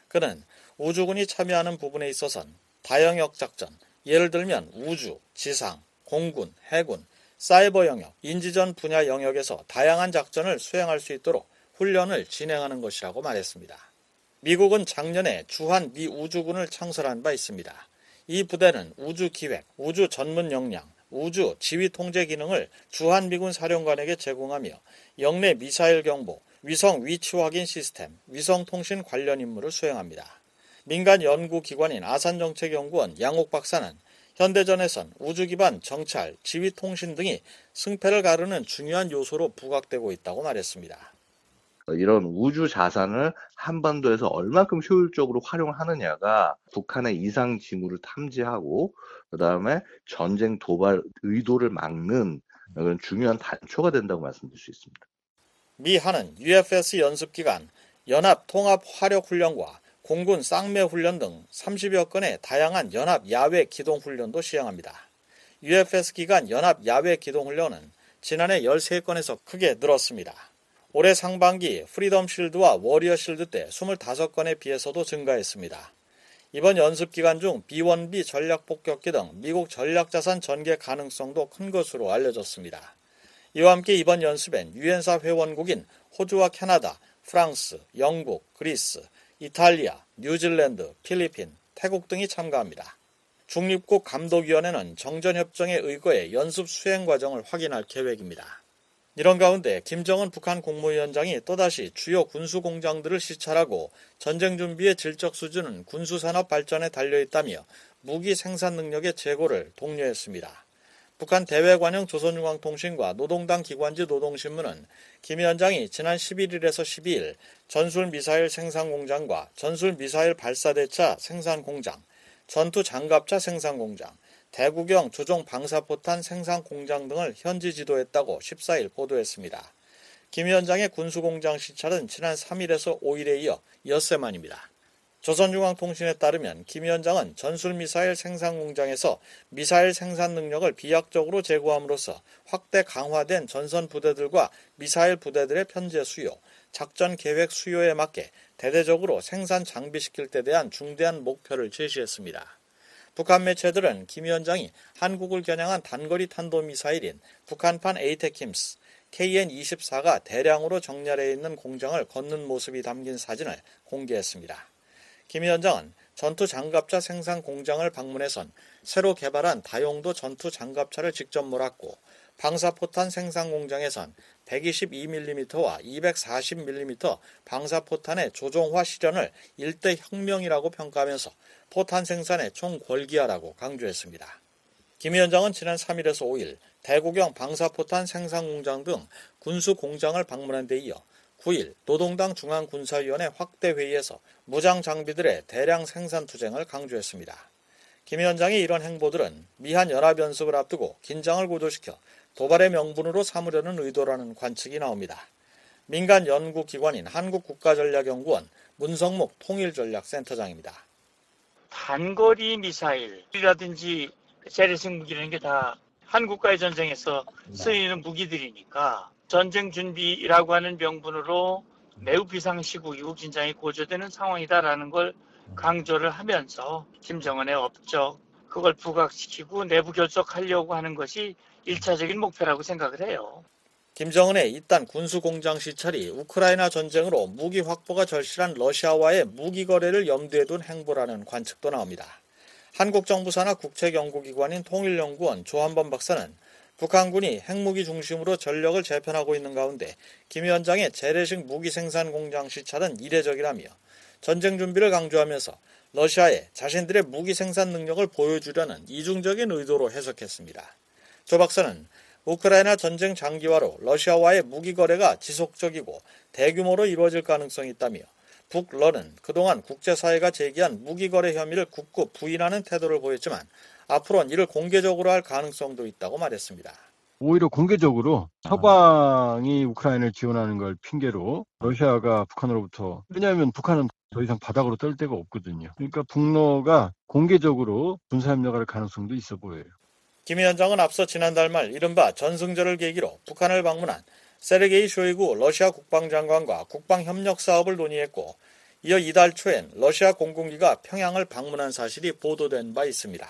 그는 우주군이 참여하는 부분에 있어선 다영역 작전, 예를 들면 우주, 지상, 공군, 해군, 사이버 영역, 인지전 분야 영역에서 다양한 작전을 수행할 수 있도록 훈련을 진행하는 것이라고 말했습니다. 미국은 작년에 주한 미 우주군을 창설한 바 있습니다. 이 부대는 우주 기획, 우주 전문 역량, 우주 지휘 통제 기능을 주한미군 사령관에게 제공하며 영내 미사일 경보, 위성 위치 확인 시스템, 위성 통신 관련 임무를 수행합니다. 민간 연구기관인 아산정책연구원 양옥 박사는 현대전에선 우주 기반 정찰, 지휘 통신 등이 승패를 가르는 중요한 요소로 부각되고 있다고 말했습니다. 이런 우주 자산을 한반도에서 얼마큼 효율적으로 활용하느냐가 북한의 이상 징후를 탐지하고 그다음에 전쟁 도발 의도를 막는 그런 중요한 단초가 된다고 말씀드릴 수 있습니다. 미 한은 UFS 연습 기간 연합 통합 화력 훈련과 공군 쌍매 훈련 등 30여 건의 다양한 연합 야외 기동 훈련도 시행합니다. UFS 기간 연합 야외 기동 훈련은 지난해 13건에서 크게 늘었습니다. 올해 상반기 프리덤 실드와 워리어 실드 때 25건에 비해서도 증가했습니다. 이번 연습 기간 중 B-1B 전략 폭격기 등 미국 전략 자산 전개 가능성도 큰 것으로 알려졌습니다. 이와 함께 이번 연습엔 유엔사 회원국인 호주와 캐나다, 프랑스, 영국, 그리스, 이탈리아, 뉴질랜드, 필리핀, 태국 등이 참가합니다. 중립국 감독위원회는 정전협정에 의거해 연습 수행 과정을 확인할 계획입니다. 이런 가운데 김정은 북한 국무위원장이 또다시 주요 군수 공장들을 시찰하고 전쟁 준비의 질적 수준은 군수산업 발전에 달려있다며 무기 생산 능력의 제고를 독려했습니다. 북한 대외관영 조선중앙통신과 노동당 기관지 노동신문은 김 위원장이 지난 11일에서 12일 전술미사일 생산공장과 전술미사일 발사대차 생산공장, 전투장갑차 생산공장, 대구경 조종 방사포탄 생산 공장 등을 현지 지도했다고 14일 보도했습니다. 김 위원장의 군수공장 시찰은 지난 3일에서 5일에 이어 엿새 만입니다. 조선중앙통신에 따르면 김 위원장은 전술미사일 생산 공장에서 미사일 생산 능력을 비약적으로 제고함으로써 확대 강화된 전선 부대들과 미사일 부대들의 편제 수요, 작전 계획 수요에 맞게 대대적으로 생산 장비시킬 때 대한 중대한 목표를 제시했습니다. 북한 매체들은 김 위원장이 한국을 겨냥한 단거리 탄도미사일인 북한판 에이테킴스 KN-24가 대량으로 정렬해 있는 공장을 걷는 모습이 담긴 사진을 공개했습니다. 김 위원장은 전투 장갑차 생산 공장을 방문해선 새로 개발한 다용도 전투 장갑차를 직접 몰았고 방사포탄 생산 공장에선 122mm와 240mm 방사포탄의 조종화 실현을 일대 혁명이라고 평가하면서 포탄 생산의 총궐기하라고 강조했습니다. 김 위원장은 지난 3일에서 5일 대구경 방사포탄 생산 공장 등 군수 공장을 방문한 데 이어 9일 노동당 중앙군사위원회 확대 회의에서 무장 장비들의 대량 생산 투쟁을 강조했습니다. 김 위원장의 이런 행보들은 미한 연합 연습을 앞두고 긴장을 고조시켜 도발의 명분으로 삼으려는 의도라는 관측이 나옵니다. 민간 연구기관인 한국국가전략연구원 문성목 통일전략센터장입니다. 단거리 미사일이라든지 재래식 무기라는 게 다 한국과의 전쟁에서 쓰이는 무기들이니까 전쟁 준비라고 하는 명분으로 매우 비상시국이고 긴장이 고조되는 상황이다라는 걸 강조를 하면서 김정은의 업적 그걸 부각시키고 내부 결속하려고 하는 것이 1차적인 목표라고 생각을 해요. 김정은의 이딴 군수공장 시찰이 우크라이나 전쟁으로 무기 확보가 절실한 러시아와의 무기 거래를 염두에 둔 행보라는 관측도 나옵니다. 한국 정부 산하 국책연구기관인 통일연구원 조한범 박사는 북한군이 핵무기 중심으로 전력을 재편하고 있는 가운데 김 위원장의 재래식 무기 생산 공장 시찰은 이례적이라며 전쟁 준비를 강조하면서 러시아에 자신들의 무기 생산 능력을 보여주려는 이중적인 의도로 해석했습니다. 조 박사는 우크라이나 전쟁 장기화로 러시아와의 무기 거래가 지속적이고 대규모로 이루어질 가능성이 있다며 북런은 그동안 국제사회가 제기한 무기 거래 혐의를 굳고 부인하는 태도를 보였지만 앞으로는 이를 공개적으로 할 가능성도 있다고 말했습니다. 오히려 공개적으로 서방이 우크라이나를 지원하는 걸 핑계로 러시아가 북한으로부터 왜냐하면 북한은 더 이상 바닥으로 떨 데가 없거든요. 그러니까 북러가 공개적으로 군사협력할 가능성도 있어 보여요. 김 위원장은 앞서 지난달 말 이른바 전승절을 계기로 북한을 방문한 세르게이 쇼이구 러시아 국방장관과 국방협력 사업을 논의했고 이어 이달 초엔 러시아 공군기가 평양을 방문한 사실이 보도된 바 있습니다.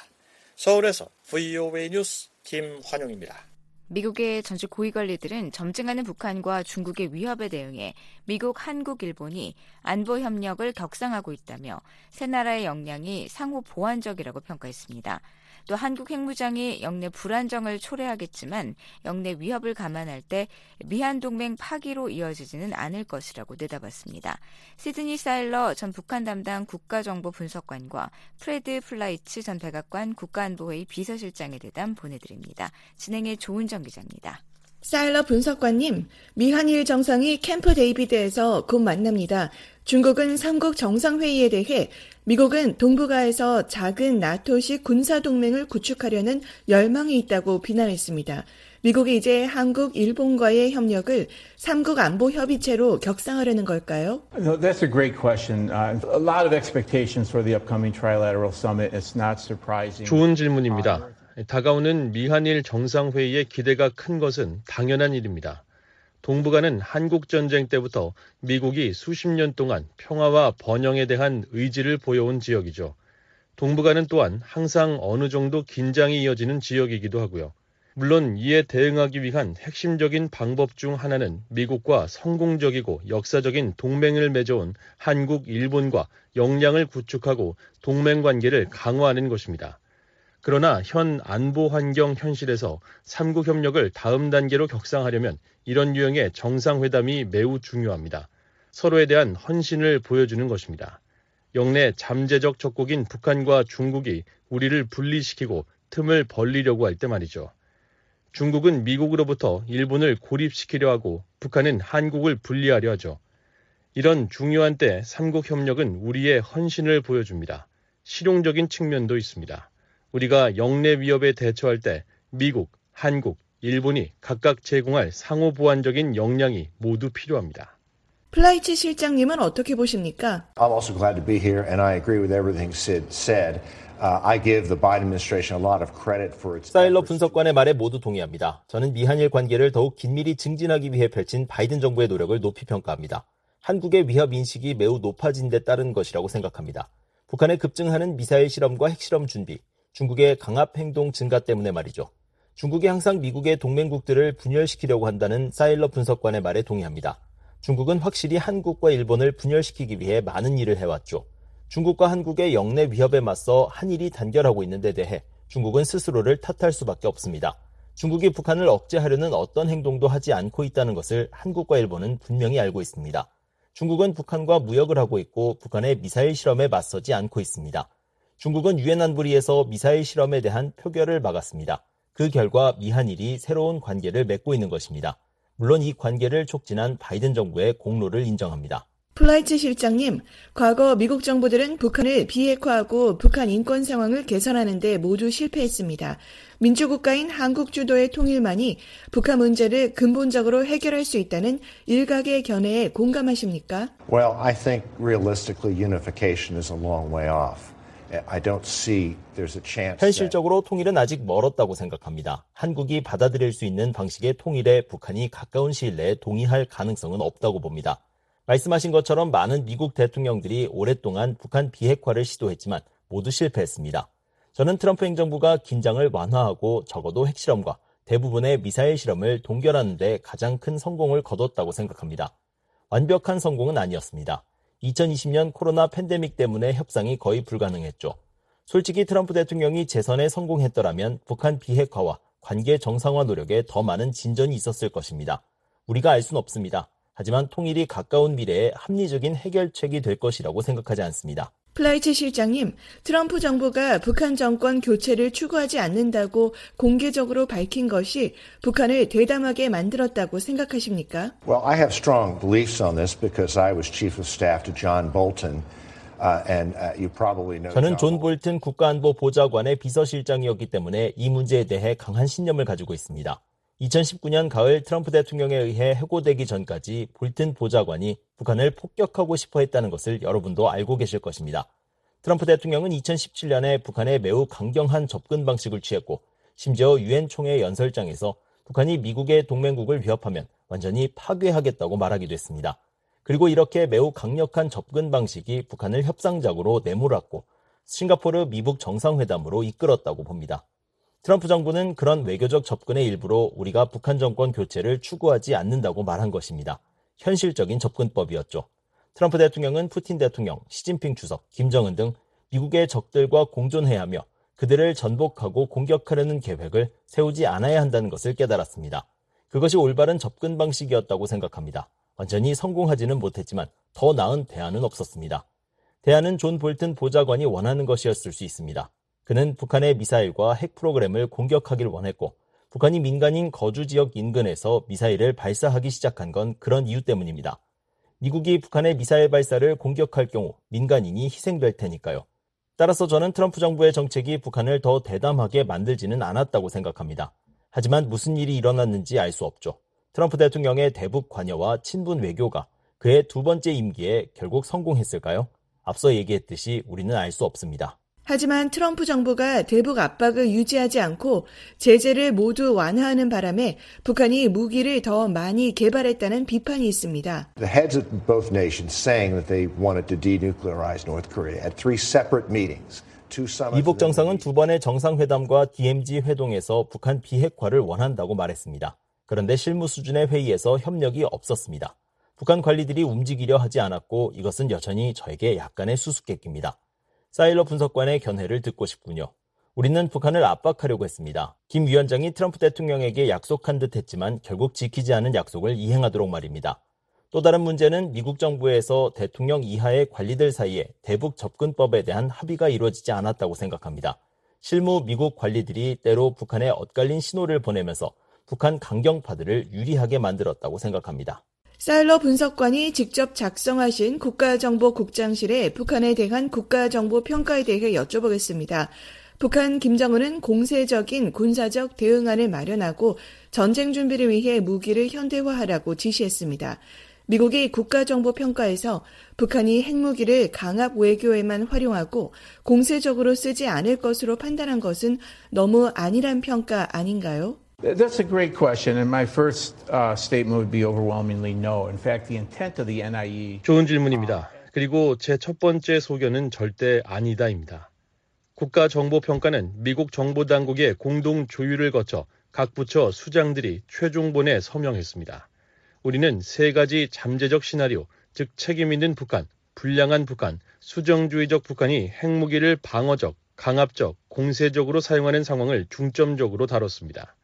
서울에서 VOA 뉴스 김환용입니다. 미국의 전직 고위 관리들은 점증하는 북한과 중국의 위협에 대응해 미국, 한국, 일본이 안보 협력을 격상하고 있다며 세 나라의 역량이 상호 보완적이라고 평가했습니다. 또 한국 핵무장이 역내 불안정을 초래하겠지만 역내 위협을 감안할 때 미한 동맹 파기로 이어지지는 않을 것이라고 내다봤습니다. 시드니 사일러 전 북한 담당 국가정보 분석관과 프레드 플라이츠 전 백악관 국가안보회의 비서실장의 대담 보내드립니다. 진행에 조은정 기자입니다. 사일러 분석관님, 미한일 정상이 캠프 데이비드에서 곧 만납니다. 중국은 삼국 정상회의에 대해 미국은 동북아에서 작은 나토식 군사동맹을 구축하려는 열망이 있다고 비난했습니다. 미국이 이제 한국, 일본과의 협력을 삼국 안보 협의체로 격상하려는 걸까요? That's a great question. Uh, a lot of expectations for the upcoming trilateral summit. It's not surprising. 좋은 질문입니다. 다가오는 미한일 정상회의의 기대가 큰 것은 당연한 일입니다. 동북아는 한국전쟁 때부터 미국이 수십 년 동안 평화와 번영에 대한 의지를 보여온 지역이죠. 동북아는 또한 항상 어느 정도 긴장이 이어지는 지역이기도 하고요. 물론 이에 대응하기 위한 핵심적인 방법 중 하나는 미국과 성공적이고 역사적인 동맹을 맺어온 한국, 일본과 역량을 구축하고 동맹 관계를 강화하는 것입니다. 그러나 현 안보 환경 현실에서 삼국 협력을 다음 단계로 격상하려면 이런 유형의 정상회담이 매우 중요합니다. 서로에 대한 헌신을 보여주는 것입니다. 영내 잠재적 적국인 북한과 중국이 우리를 분리시키고 틈을 벌리려고 할 때 말이죠. 중국은 미국으로부터 일본을 고립시키려 하고 북한은 한국을 분리하려 하죠. 이런 중요한 때 삼국 협력은 우리의 헌신을 보여줍니다. 실용적인 측면도 있습니다. 우리가 영내 위협에 대처할 때 미국, 한국, 일본이 각각 제공할 상호 보완적인 역량이 모두 필요합니다. 플라이츠 실장님은 어떻게 보십니까? I'm also glad to be here and I agree with everything Sid said. Uh, I give the Biden administration a lot of credit for its 사일러 분석관의 말에 모두 동의합니다. 저는 미한일 관계를 더욱 긴밀히 증진하기 위해 펼친 바이든 정부의 노력을 높이 평가합니다. 한국의 위협 인식이 매우 높아진 데 따른 것이라고 생각합니다. 북한의 급증하는 미사일 실험과 핵실험 준비, 중국의 강압 행동 증가 때문에 말이죠. 중국이 항상 미국의 동맹국들을 분열시키려고 한다는 사일러 분석관의 말에 동의합니다. 중국은 확실히 한국과 일본을 분열시키기 위해 많은 일을 해왔죠. 중국과 한국의 영내 위협에 맞서 한일이 단결하고 있는 데 대해 중국은 스스로를 탓할 수밖에 없습니다. 중국이 북한을 억제하려는 어떤 행동도 하지 않고 있다는 것을 한국과 일본은 분명히 알고 있습니다. 중국은 북한과 무역을 하고 있고 북한의 미사일 실험에 맞서지 않고 있습니다. 중국은 유엔 안보리에서 미사일 실험에 대한 표결을 막았습니다. 그 결과 미한일이 새로운 관계를 맺고 있는 것입니다. 물론 이 관계를 촉진한 바이든 정부의 공로를 인정합니다. 플라이츠 실장님, 과거 미국 정부들은 북한을 비핵화하고 북한 인권 상황을 개선하는 데 모두 실패했습니다. 민주국가인 한국 주도의 통일만이 북한 문제를 근본적으로 해결할 수 있다는 일각의 견해에 공감하십니까? Well, I think realistically unification is a long way off. 현실적으로 통일은 아직 멀었다고 생각합니다. 한국이 받아들일 수 있는 방식의 통일에 북한이 가까운 시일 내에 동의할 가능성은 없다고 봅니다. 말씀하신 것처럼 많은 미국 대통령들이 오랫동안 북한 비핵화를 시도했지만 모두 실패했습니다. 저는 트럼프 행정부가 긴장을 완화하고 적어도 핵실험과 대부분의 미사일 실험을 동결하는 데 가장 큰 성공을 거뒀다고 생각합니다. 완벽한 성공은 아니었습니다. 2020년 코로나 팬데믹 때문에 협상이 거의 불가능했죠. 솔직히 트럼프 대통령이 재선에 성공했더라면 북한 비핵화와 관계 정상화 노력에 더 많은 진전이 있었을 것입니다. 우리가 알 수는 없습니다. 하지만 통일이 가까운 미래에 합리적인 해결책이 될 것이라고 생각하지 않습니다. 플라이츠 실장님, 트럼프 정부가 북한 정권 교체를 추구하지 않는다고 공개적으로 밝힌 것이 북한을 대담하게 만들었다고 생각하십니까? Well, I have strong beliefs on this because I was chief of staff to John Bolton. 저는 존 볼튼 국가안보 보좌관의 비서실장이었기 때문에 이 문제에 대해 강한 신념을 가지고 있습니다. 2019년 가을 트럼프 대통령에 의해 해고되기 전까지 볼튼 보좌관이 북한을 폭격하고 싶어 했다는 것을 여러분도 알고 계실 것입니다. 트럼프 대통령은 2017년에 북한에 매우 강경한 접근 방식을 취했고 심지어 유엔 총회 연설장에서 북한이 미국의 동맹국을 위협하면 완전히 파괴하겠다고 말하기도 했습니다. 그리고 이렇게 매우 강력한 접근 방식이 북한을 협상적으로 내몰았고 싱가포르 미북 정상회담으로 이끌었다고 봅니다. 트럼프 정부는 그런 외교적 접근의 일부로 우리가 북한 정권 교체를 추구하지 않는다고 말한 것입니다. 현실적인 접근법이었죠. 트럼프 대통령은 푸틴 대통령, 시진핑 주석, 김정은 등 미국의 적들과 공존해야 하며 그들을 전복하고 공격하려는 계획을 세우지 않아야 한다는 것을 깨달았습니다. 그것이 올바른 접근 방식이었다고 생각합니다. 완전히 성공하지는 못했지만 더 나은 대안은 없었습니다. 대안은 존 볼튼 보좌관이 원하는 것이었을 수 있습니다. 그는 북한의 미사일과 핵 프로그램을 공격하길 원했고 북한이 민간인 거주 지역 인근에서 미사일을 발사하기 시작한 건 그런 이유 때문입니다. 미국이 북한의 미사일 발사를 공격할 경우 민간인이 희생될 테니까요. 따라서 저는 트럼프 정부의 정책이 북한을 더 대담하게 만들지는 않았다고 생각합니다. 하지만 무슨 일이 일어났는지 알 수 없죠. 트럼프 대통령의 대북 관여와 친분 외교가 그의 두 번째 임기에 결국 성공했을까요? 앞서 얘기했듯이 우리는 알 수 없습니다. 하지만 트럼프 정부가 대북 압박을 유지하지 않고 제재를 모두 완화하는 바람에 북한이 무기를 더 많이 개발했다는 비판이 있습니다. The heads of both nations saying that they wanted to denuclearize North Korea at three separate meetings. 이복 정상은 두 번의 정상회담과 DMZ 회동에서 북한 비핵화를 원한다고 말했습니다. 그런데 실무 수준의 회의에서 협력이 없었습니다. 북한 관리들이 움직이려 하지 않았고 이것은 여전히 저에게 약간의 수수께끼입니다. 사일러 분석관의 견해를 듣고 싶군요. 우리는 북한을 압박하려고 했습니다. 김 위원장이 트럼프 대통령에게 약속한 듯 했지만 결국 지키지 않은 약속을 이행하도록 말입니다. 또 다른 문제는 미국 정부에서 대통령 이하의 관리들 사이에 대북 접근법에 대한 합의가 이루어지지 않았다고 생각합니다. 실무 미국 관리들이 때로 북한에 엇갈린 신호를 보내면서 북한 강경파들을 유리하게 만들었다고 생각합니다. 사일러 분석관이 직접 작성하신 국가정보국장실의 북한에 대한 국가정보 평가에 대해 여쭤보겠습니다. 북한 김정은은 공세적인 군사적 대응안을 마련하고 전쟁 준비를 위해 무기를 현대화하라고 지시했습니다. 미국이 국가정보평가에서 북한이 핵무기를 강압 외교에만 활용하고 공세적으로 쓰지 않을 것으로 판단한 것은 너무 아니란 평가 아닌가요? That's a great question, and my first uh, statement would be overwhelmingly no. In fact, the intent of the NIE. 좋은 질문입니다. 그리고 제 첫 번째 소견은 절대 아니다입니다. 국가정보평가는 미국 정보당국의 공동 조율을 거쳐 각 부처 수장들이 최종본에 서명했습니다. 우리는 세 가지 잠재적 시나리오, 즉 책임 있는 북한, 불량한 북한, 수정주의적 북한이 핵무기를 방어적, 강압적, 공세적으로 사용하는 상황을 중점적으로 다뤘습니다.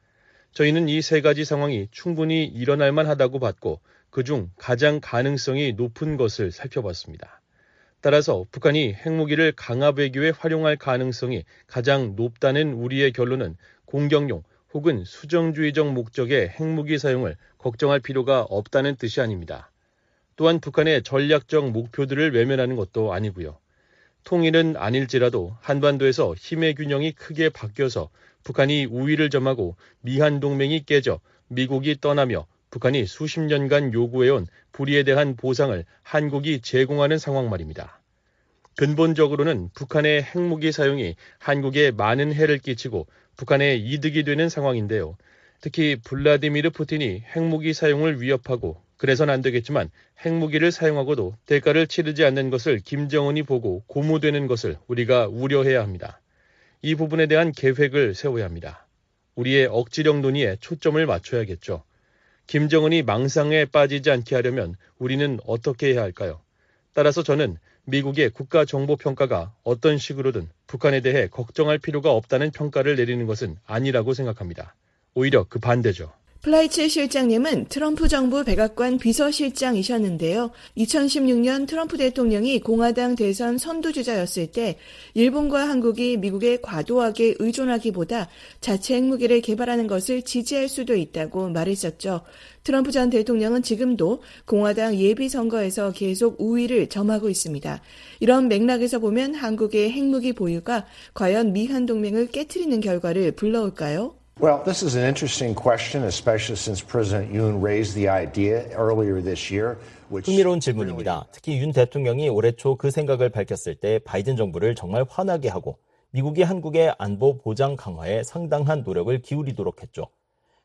저희는 이 세 가지 상황이 충분히 일어날 만하다고 봤고 그중 가장 가능성이 높은 것을 살펴봤습니다. 따라서 북한이 핵무기를 강압 외교에 활용할 가능성이 가장 높다는 우리의 결론은 공격용 혹은 수정주의적 목적의 핵무기 사용을 걱정할 필요가 없다는 뜻이 아닙니다. 또한 북한의 전략적 목표들을 외면하는 것도 아니고요. 통일은 아닐지라도 한반도에서 힘의 균형이 크게 바뀌어서 북한이 우위를 점하고 미한 동맹이 깨져 미국이 떠나며 북한이 수십 년간 요구해온 불의에 대한 보상을 한국이 제공하는 상황 말입니다. 근본적으로는 북한의 핵무기 사용이 한국에 많은 해를 끼치고 북한에 이득이 되는 상황인데요. 특히 블라디미르 푸틴이 핵무기 사용을 위협하고 그래선 안 되겠지만 핵무기를 사용하고도 대가를 치르지 않는 것을 김정은이 보고 고무되는 것을 우리가 우려해야 합니다. 이 부분에 대한 계획을 세워야 합니다. 우리의 억지력 논의에 초점을 맞춰야겠죠. 김정은이 망상에 빠지지 않게 하려면 우리는 어떻게 해야 할까요? 따라서 저는 미국의 국가정보평가가 어떤 식으로든 북한에 대해 걱정할 필요가 없다는 평가를 내리는 것은 아니라고 생각합니다. 오히려 그 반대죠. 플라이츠 실장님은 트럼프 정부 백악관 비서실장이셨는데요. 2016년 트럼프 대통령이 공화당 대선 선두주자였을 때 일본과 한국이 미국에 과도하게 의존하기보다 자체 핵무기를 개발하는 것을 지지할 수도 있다고 말했었죠. 트럼프 전 대통령은 지금도 공화당 예비선거에서 계속 우위를 점하고 있습니다. 이런 맥락에서 보면 한국의 핵무기 보유가 과연 미한 동맹을 깨뜨리는 결과를 불러올까요? Well, this is an interesting question, especially since President Yoon raised the idea earlier this year. 흥미로운 질문입니다. 특히 윤 대통령이 올해 초 그 생각을 밝혔을 때 바이든 정부를 정말 화나게 하고 미국이 한국의 안보 보장 강화에 상당한 노력을 기울이도록 했죠.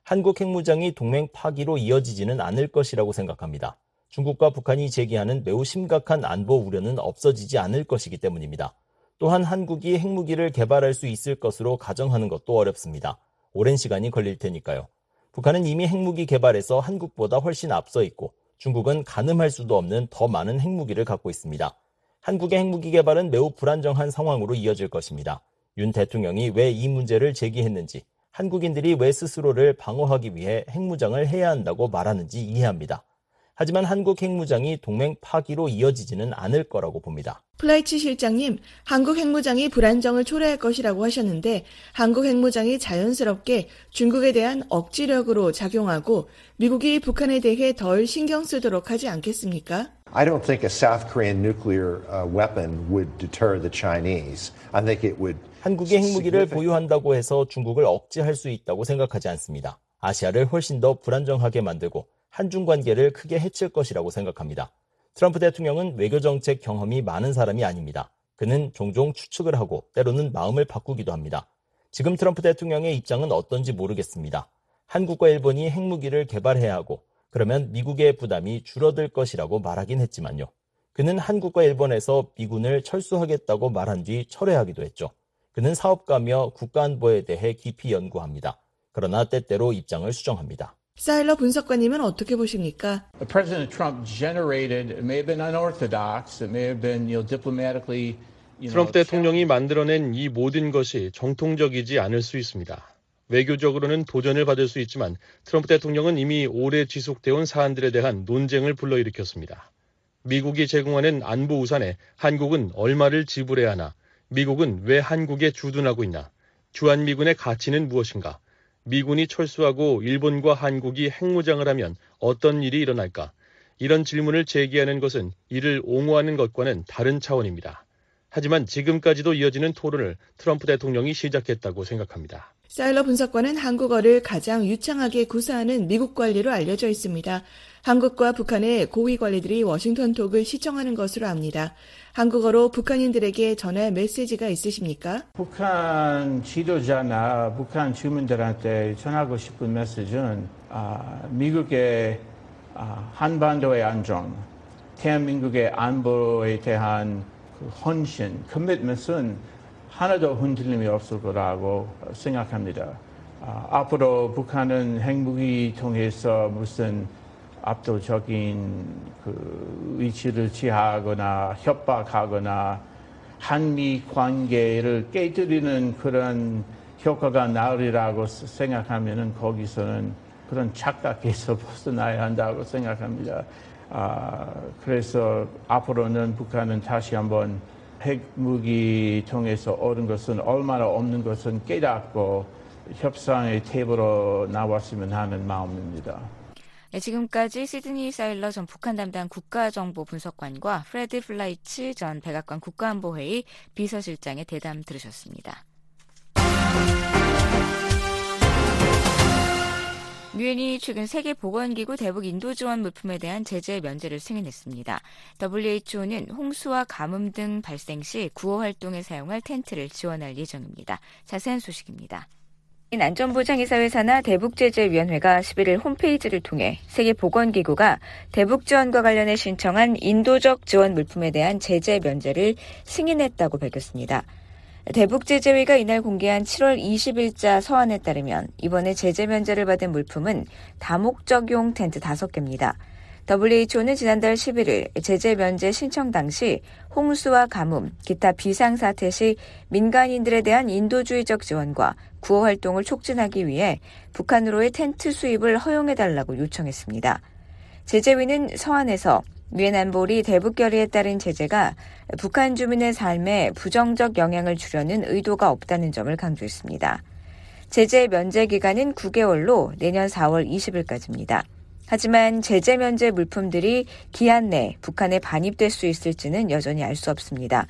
한국 핵무장이 동맹 파기로 이어지지는 않을 것이라고 생각합니다. 중국과 북한이 제기하는 매우 심각한 안보 우려는 없어지지 않을 것이기 때문입니다. 또한 한국이 핵무기를 개발할 수 있을 것으로 가정하는 것도 어렵습니다. 오랜 시간이 걸릴 테니까요. 북한은 이미 핵무기 개발에서 한국보다 훨씬 앞서 있고 중국은 가늠할 수도 없는 더 많은 핵무기를 갖고 있습니다. 한국의 핵무기 개발은 매우 불안정한 상황으로 이어질 것입니다. 윤 대통령이 왜 이 문제를 제기했는지, 한국인들이 왜 스스로를 방어하기 위해 핵무장을 해야 한다고 말하는지 이해합니다. 하지만 한국 핵무장이 동맹 파기로 이어지지는 않을 거라고 봅니다. 플라이츠 실장님, 한국 핵무장이 불안정을 초래할 것이라고 하셨는데 한국 핵무장이 자연스럽게 중국에 대한 억지력으로 작용하고 미국이 북한에 대해 덜 신경 쓰도록 하지 않겠습니까? I don't think a South Korean nuclear uh, weapon would deter the Chinese. I think it would 한국이 핵무기를 보유한다고 해서 중국을 억제할 수 있다고 생각하지 않습니다. 아시아를 훨씬 더 불안정하게 만들고 한중 관계를 크게 해칠 것이라고 생각합니다. 트럼프 대통령은 외교 정책 경험이 많은 사람이 아닙니다. 그는 종종 추측을 하고 때로는 마음을 바꾸기도 합니다. 지금 트럼프 대통령의 입장은 어떤지 모르겠습니다. 한국과 일본이 핵무기를 개발해야 하고 그러면 미국의 부담이 줄어들 것이라고 말하긴 했지만요. 그는 한국과 일본에서 미군을 철수하겠다고 말한 뒤 철회하기도 했죠. 그는 사업가며 국가안보에 대해 깊이 연구합니다. 그러나 때때로 입장을 수정합니다. 사일러 분석관님은 어떻게 보십니까? President Trump generated it may have been unorthodox, it may have been you know, diplomatically. You know, 트럼프 대통령이 만들어낸 이 모든 것이 정통적이지 않을 수 있습니다. 외교적으로는 도전을 받을 수 있지만 트럼프 대통령은 이미 오래 지속되어 온 사안들에 대한 논쟁을 불러일으켰습니다. 미국이 제공하는 안보 우산에 한국은 얼마를 지불해야 하나? 미국은 왜 한국에 주둔하고 있나? 주한미군의 가치는 무엇인가? 미군이 철수하고 일본과 한국이 핵무장을 하면 어떤 일이 일어날까? 이런 질문을 제기하는 것은 이를 옹호하는 것과는 다른 차원입니다. 하지만 지금까지도 이어지는 토론을 트럼프 대통령이 시작했다고 생각합니다. 사일러 분석관은 한국어를 가장 유창하게 구사하는 미국 관리로 알려져 있습니다. 한국과 북한의 고위 관리들이 워싱턴 톡을 시청하는 것으로 압니다. 한국어로 북한인들에게 전할 메시지가 있으십니까? 북한 지도자나 북한 주민들한테 전하고 싶은 메시지는 아, 미국의 아, 한반도의 안전, 대한민국의 안보에 대한 그 헌신, 커밋먼트는 하나도 흔들림이 없을 거라고 생각합니다. 아, 앞으로 북한은 핵무기 통해서 무슨 압도적인 그 위치를 취하거나 협박하거나 한미 관계를 깨뜨리는 그런 효과가 나으리라고 생각하면은 거기서는 그런 착각에서 <laughs> 벗어나야 한다고 생각합니다. 아, 그래서 앞으로는 북한은 다시 한번 핵무기 통해서 얻은 것은 얼마나 없는 것은 깨닫고 협상의 테이블로 나왔으면 하는 마음입니다. 네, 지금까지 시드니 사일러 전 북한 담당 국가정보 분석관과 프레드 플라이츠 전 백악관 국가안보회의 비서실장의 대담 들으셨습니다. 유엔이 최근 세계보건기구 대북 인도 지원 물품에 대한 제재 면제를 승인했습니다. WHO는 홍수와 가뭄 등 발생 시 구호 활동에 사용할 텐트를 지원할 예정입니다. 자세한 소식입니다. 안전보장이사회 산하 대북제재위원회가 11일 홈페이지를 통해 세계보건기구가 대북 지원과 관련해 신청한 인도적 지원 물품에 대한 제재 면제를 승인했다고 밝혔습니다. 대북제재위가 이날 공개한 7월 20일자 서한에 따르면 이번에 제재 면제를 받은 물품은 다목적용 텐트 5개입니다. WHO는 지난달 11일 제재 면제 신청 당시 홍수와 가뭄, 기타 비상사태 시 민간인들에 대한 인도주의적 지원과 구호 활동을 촉진하기 위해 북한으로의 텐트 수입을 허용해달라고 요청했습니다. 제재위는 서한에서 유엔 안보리 대북 결의에 따른 제재가 북한 주민의 삶에 부정적 영향을 주려는 의도가 없다는 점을 강조했습니다. 제재 면제 기간은 9개월로 내년 4월 20일까지입니다. 하지만 제재 면제 물품들이 기한 내 북한에 반입될 수 있을지는 여전히 알 수 없습니다.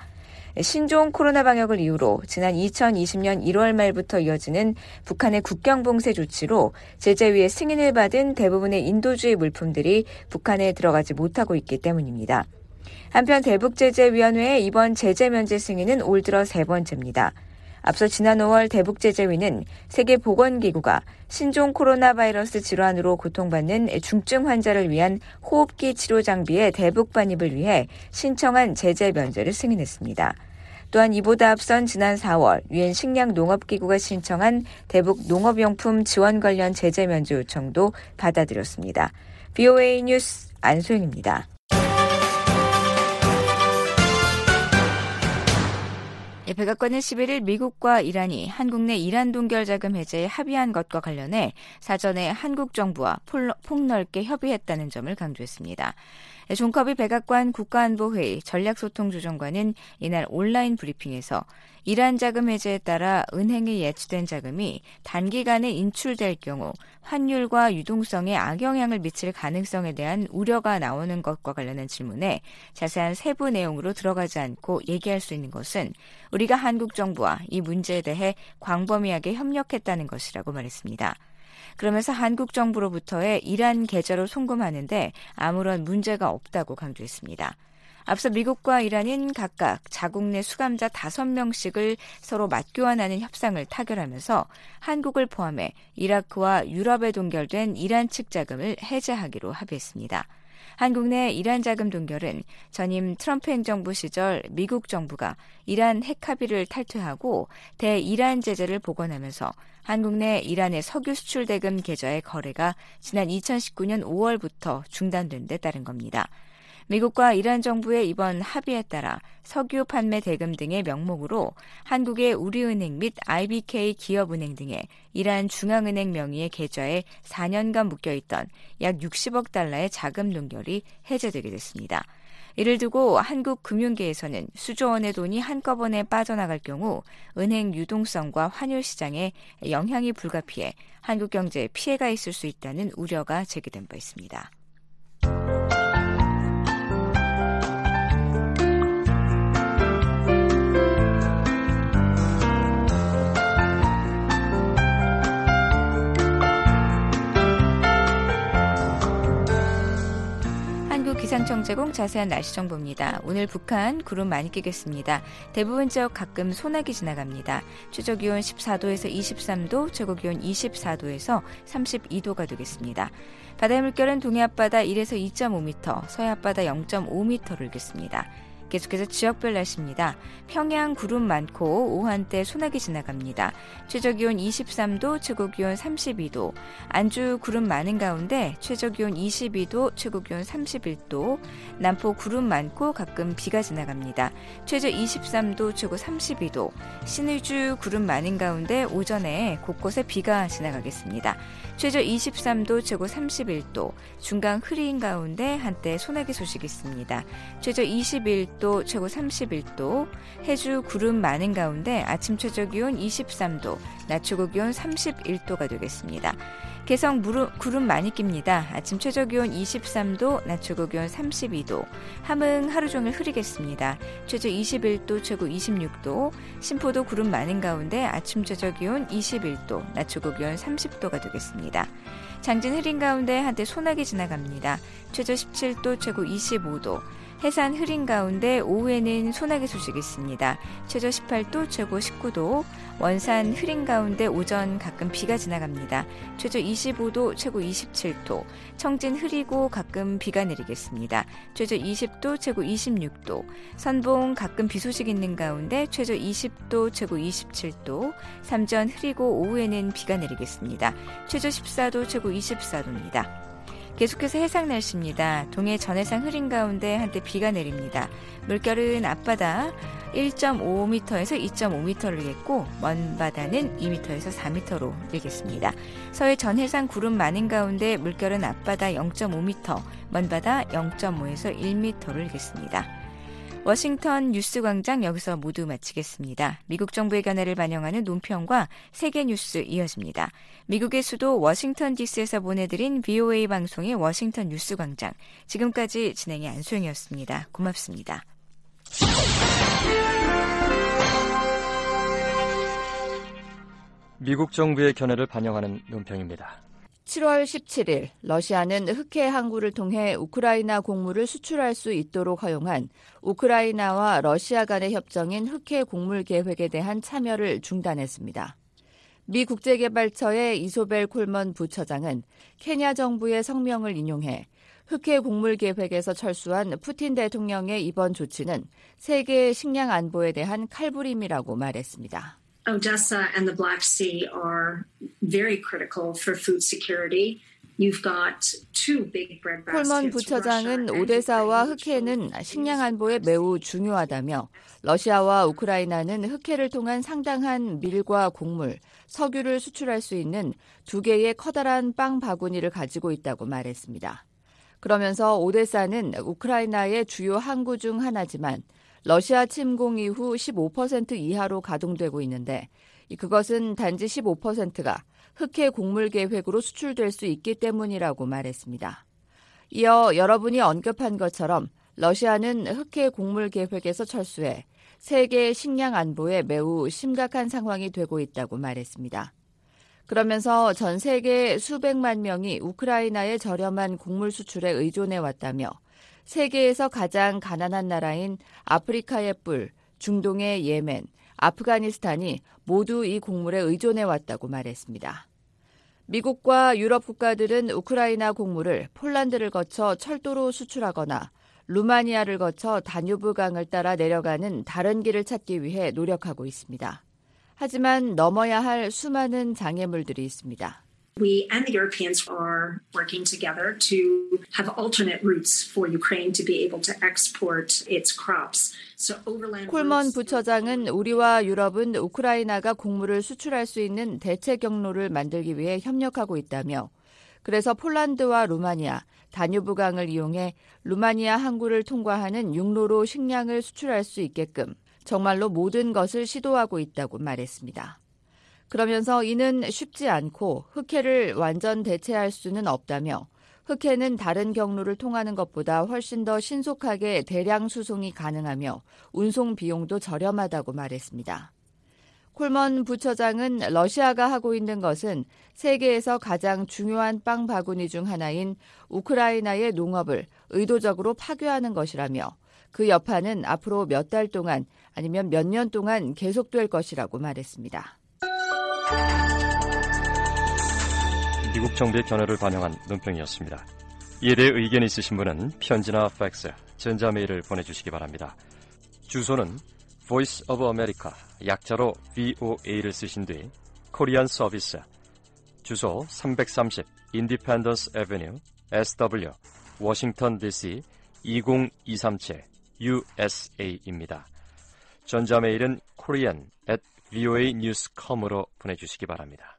신종 코로나 방역을 이유로 지난 2020년 1월 말부터 이어지는 북한의 국경 봉쇄 조치로 제재위의 승인을 받은 대부분의 인도주의 물품들이 북한에 들어가지 못하고 있기 때문입니다. 한편 대북제재위원회의 이번 제재 면제 승인은 올 들어 세 번째입니다. 앞서 지난 5월 대북제재위는 세계보건기구가 신종 코로나 바이러스 질환으로 고통받는 중증 환자를 위한 호흡기 치료 장비의 대북 반입을 위해 신청한 제재 면제를 승인했습니다. 또한 이보다 앞선 지난 4월 유엔 식량 농업기구가 신청한 대북 농업용품 지원 관련 제재 면제 요청도 받아들였습니다. BOA 뉴스 안소영입니다. 예, 백악관은 11일 미국과 이란이 한국 내 이란 동결 자금 해제에 합의한 것과 관련해 사전에 한국 정부와 폭넓게 협의했다는 점을 강조했습니다. 예, 존커비 백악관 국가안보회의 전략소통조정관은 이날 온라인 브리핑에서 이란 자금 해제에 따라 은행에 예치된 자금이 단기간에 인출될 경우 환율과 유동성에 악영향을 미칠 가능성에 대한 우려가 나오는 것과 관련한 질문에 자세한 세부 내용으로 들어가지 않고 얘기할 수 있는 것은 우리가 한국 정부와 이 문제에 대해 광범위하게 협력했다는 것이라고 말했습니다. 그러면서 한국 정부로부터의 이란 계좌로 송금하는데 아무런 문제가 없다고 강조했습니다. 앞서 미국과 이란은 각각 자국 내 수감자 5명씩을 서로 맞교환하는 협상을 타결하면서 한국을 포함해 이라크와 유럽에 동결된 이란 측 자금을 해제하기로 합의했습니다. 한국 내 이란 자금 동결은 전임 트럼프 행정부 시절 미국 정부가 이란 핵 합의를 탈퇴하고 대이란 제재를 복원하면서 한국 내 이란의 석유 수출 대금 계좌의 거래가 지난 2019년 5월부터 중단된 데 따른 겁니다. 미국과 이란 정부의 이번 합의에 따라 석유 판매 대금 등의 명목으로 한국의 우리은행 및 IBK 기업은행 등의 이란 중앙은행 명의의 계좌에 4년간 묶여있던 약 60억 달러의 자금 동결이 해제되게 됐습니다. 이를 두고 한국 금융계에서는 수조 원의 돈이 한꺼번에 빠져나갈 경우 은행 유동성과 환율 시장에 영향이 불가피해 한국 경제에 피해가 있을 수 있다는 우려가 제기된 바 있습니다. 기상청 제공 자세한 날씨 정보입니다. 오늘 북한 구름 많이 끼겠습니다. 대부분 지역 가끔 소나기 지나갑니다. 최저 기온 14도에서 23도, 최고 기온 24도에서 32도가 되겠습니다. 바다의 물결은 동해 앞바다 1에서 2.5m, 서해 앞바다 0.5m를 일겠습니다. 계속해서 지역별 날씨입니다. 평양 구름 많고 오후 한때 소나기 지나갑니다. 최저 기온 23도, 최고 기온 32도. 안주 구름 많은 가운데 최저 기온 22도, 최고 기온 31도. 남포 구름 많고 가끔 비가 지나갑니다. 최저 23도, 최고 32도. 신의주 구름 많은 가운데 오전에 곳곳에 비가 지나가겠습니다. 최저 23도, 최고 31도. 중간 흐린 가운데 한때 소나기 소식이 있습니다. 최저 21도, 20도, 최고 31도, 해주 구름 많은 가운데 아침 최저 기온 23도, 낮 최고 기온 31도가 되겠습니다. 개성 무릎, 구름 많이 낍니다. 아침 최저 기온 23도, 낮 최고 기온 32도. 함흥 하루 종일 흐리겠습니다. 최저 21도, 최고 26도. 신포도 구름 많은 가운데 아침 최저 기온 21도, 낮 최고 기온 30도가 되겠습니다. 장진 흐린 가운데 한때 소나기 지나갑니다. 최저 17도, 최고 25도. 해산 흐린 가운데 오후에는 소나기 소식이 있습니다. 최저 18도, 최고 19도. 원산 흐린 가운데 오전 가끔 비가 지나갑니다. 최저 25도, 최고 27도. 청진 흐리고 가끔 비가 내리겠습니다. 최저 20도, 최고 26도. 선봉 가끔 비 소식 있는 가운데 최저 20도, 최고 27도. 삼전 흐리고 오후에는 비가 내리겠습니다. 최저 14도, 최고 24도입니다. 계속해서 해상 날씨입니다. 동해 전해상 흐린 가운데 한때 비가 내립니다. 물결은 앞바다 1.5m에서 2.5m로 일겠고 먼 바다는 2m에서 4m로 일겠습니다. 서해 전 해상 구름 많은 가운데 물결은 앞바다 0.5m, 먼 바다 0.5에서 1m로 일겠습니다. 워싱턴 뉴스 광장 여기서 모두 마치겠습니다. 미국 정부의 견해를 반영하는 논평과 세계 뉴스 이어집니다. 미국의 수도 워싱턴 DC에서 보내드린 VOA 방송의 워싱턴 뉴스 광장. 지금까지 진행의 안수영이었습니다. 고맙습니다. 미국 정부의 견해를 반영하는 논평입니다. 7월 17일 러시아는 흑해 항구를 통해 우크라이나 곡물을 수출할 수 있도록 허용한 우크라이나와 러시아 간의 협정인 흑해 곡물 계획에 대한 참여를 중단했습니다. 미 국제개발처의 이소벨 콜먼 부처장은 케냐 정부의 성명을 인용해 흑해 곡물 계획에서 철수한 푸틴 대통령의 이번 조치는 세계 식량 안보에 대한 칼부림이라고 말했습니다. Odessa and the Black Sea are very critical for food security. 콜먼 부처장은 오데사와 흑해는 식량 안보에 매우 중요하다며 러시아와 우크라이나는 흑해를 통한 상당한 밀과 곡물, 석유를 수출할 수 있는 두 개의 커다란 빵 바구니를 가지고 있다고 말했습니다. 그러면서 오데사는 우크라이나의 주요 항구 중 하나지만 러시아 침공 이후 15% 이하로 가동되고 있는데 그것은 단지 15%가 흑해 곡물 계획으로 수출될 수 있기 때문이라고 말했습니다. 이어 여러분이 언급한 것처럼 러시아는 흑해 곡물 계획에서 철수해 세계 식량 안보에 매우 심각한 상황이 되고 있다고 말했습니다. 그러면서 전 세계 수백만 명이 우크라이나의 저렴한 곡물 수출에 의존해 왔다며 세계에서 가장 가난한 나라인 아프리카의 뿔, 중동의 예멘, 아프가니스탄이 모두 이 곡물에 의존해 왔다고 말했습니다. 미국과 유럽 국가들은 우크라이나 곡물을 폴란드를 거쳐 철도로 수출하거나 루마니아를 거쳐 다뉴브 강을 따라 내려가는 다른 길을 찾기 위해 노력하고 있습니다. 하지만 넘어야 할 수많은 장애물들이 있습니다. We and the Europeans are working together to have alternate routes for Ukraine to be able to export its crops. So overland 콜먼 부처장은 우리와 유럽은 우크라이나가 곡물을 수출할 수 있는 대체 경로를 만들기 위해 협력하고 있다며 그래서 폴란드와 루마니아, 다뉴브강을 이용해 루마니아 항구를 통과하는 육로로 식량을 수출할 수 있게끔 정말로 모든 것을 시도하고 있다고 말했습니다. 그러면서 이는 쉽지 않고 흑해를 완전 대체할 수는 없다며 흑해는 다른 경로를 통하는 것보다 훨씬 더 신속하게 대량 수송이 가능하며 운송 비용도 저렴하다고 말했습니다. 콜먼 부처장은 러시아가 하고 있는 것은 세계에서 가장 중요한 빵 바구니 중 하나인 우크라이나의 농업을 의도적으로 파괴하는 것이라며 그 여파는 앞으로 몇 달 동안 아니면 몇 년 동안 계속될 것이라고 말했습니다. 미국 정부의 견해를 반영한 논평이었습니다. 이에 대해 의견 있으신 분은 편지나 팩스, 전자메일을 보내주시기 바랍니다. 주소는 Voice of America, 약자로 VOA를 쓰신 뒤 코리안 서비스, 주소 330 Independence Avenue, SW, 워싱턴 DC 20237 USA입니다. 전자메일은 korean at voanews.com으로 보내주시기 바랍니다.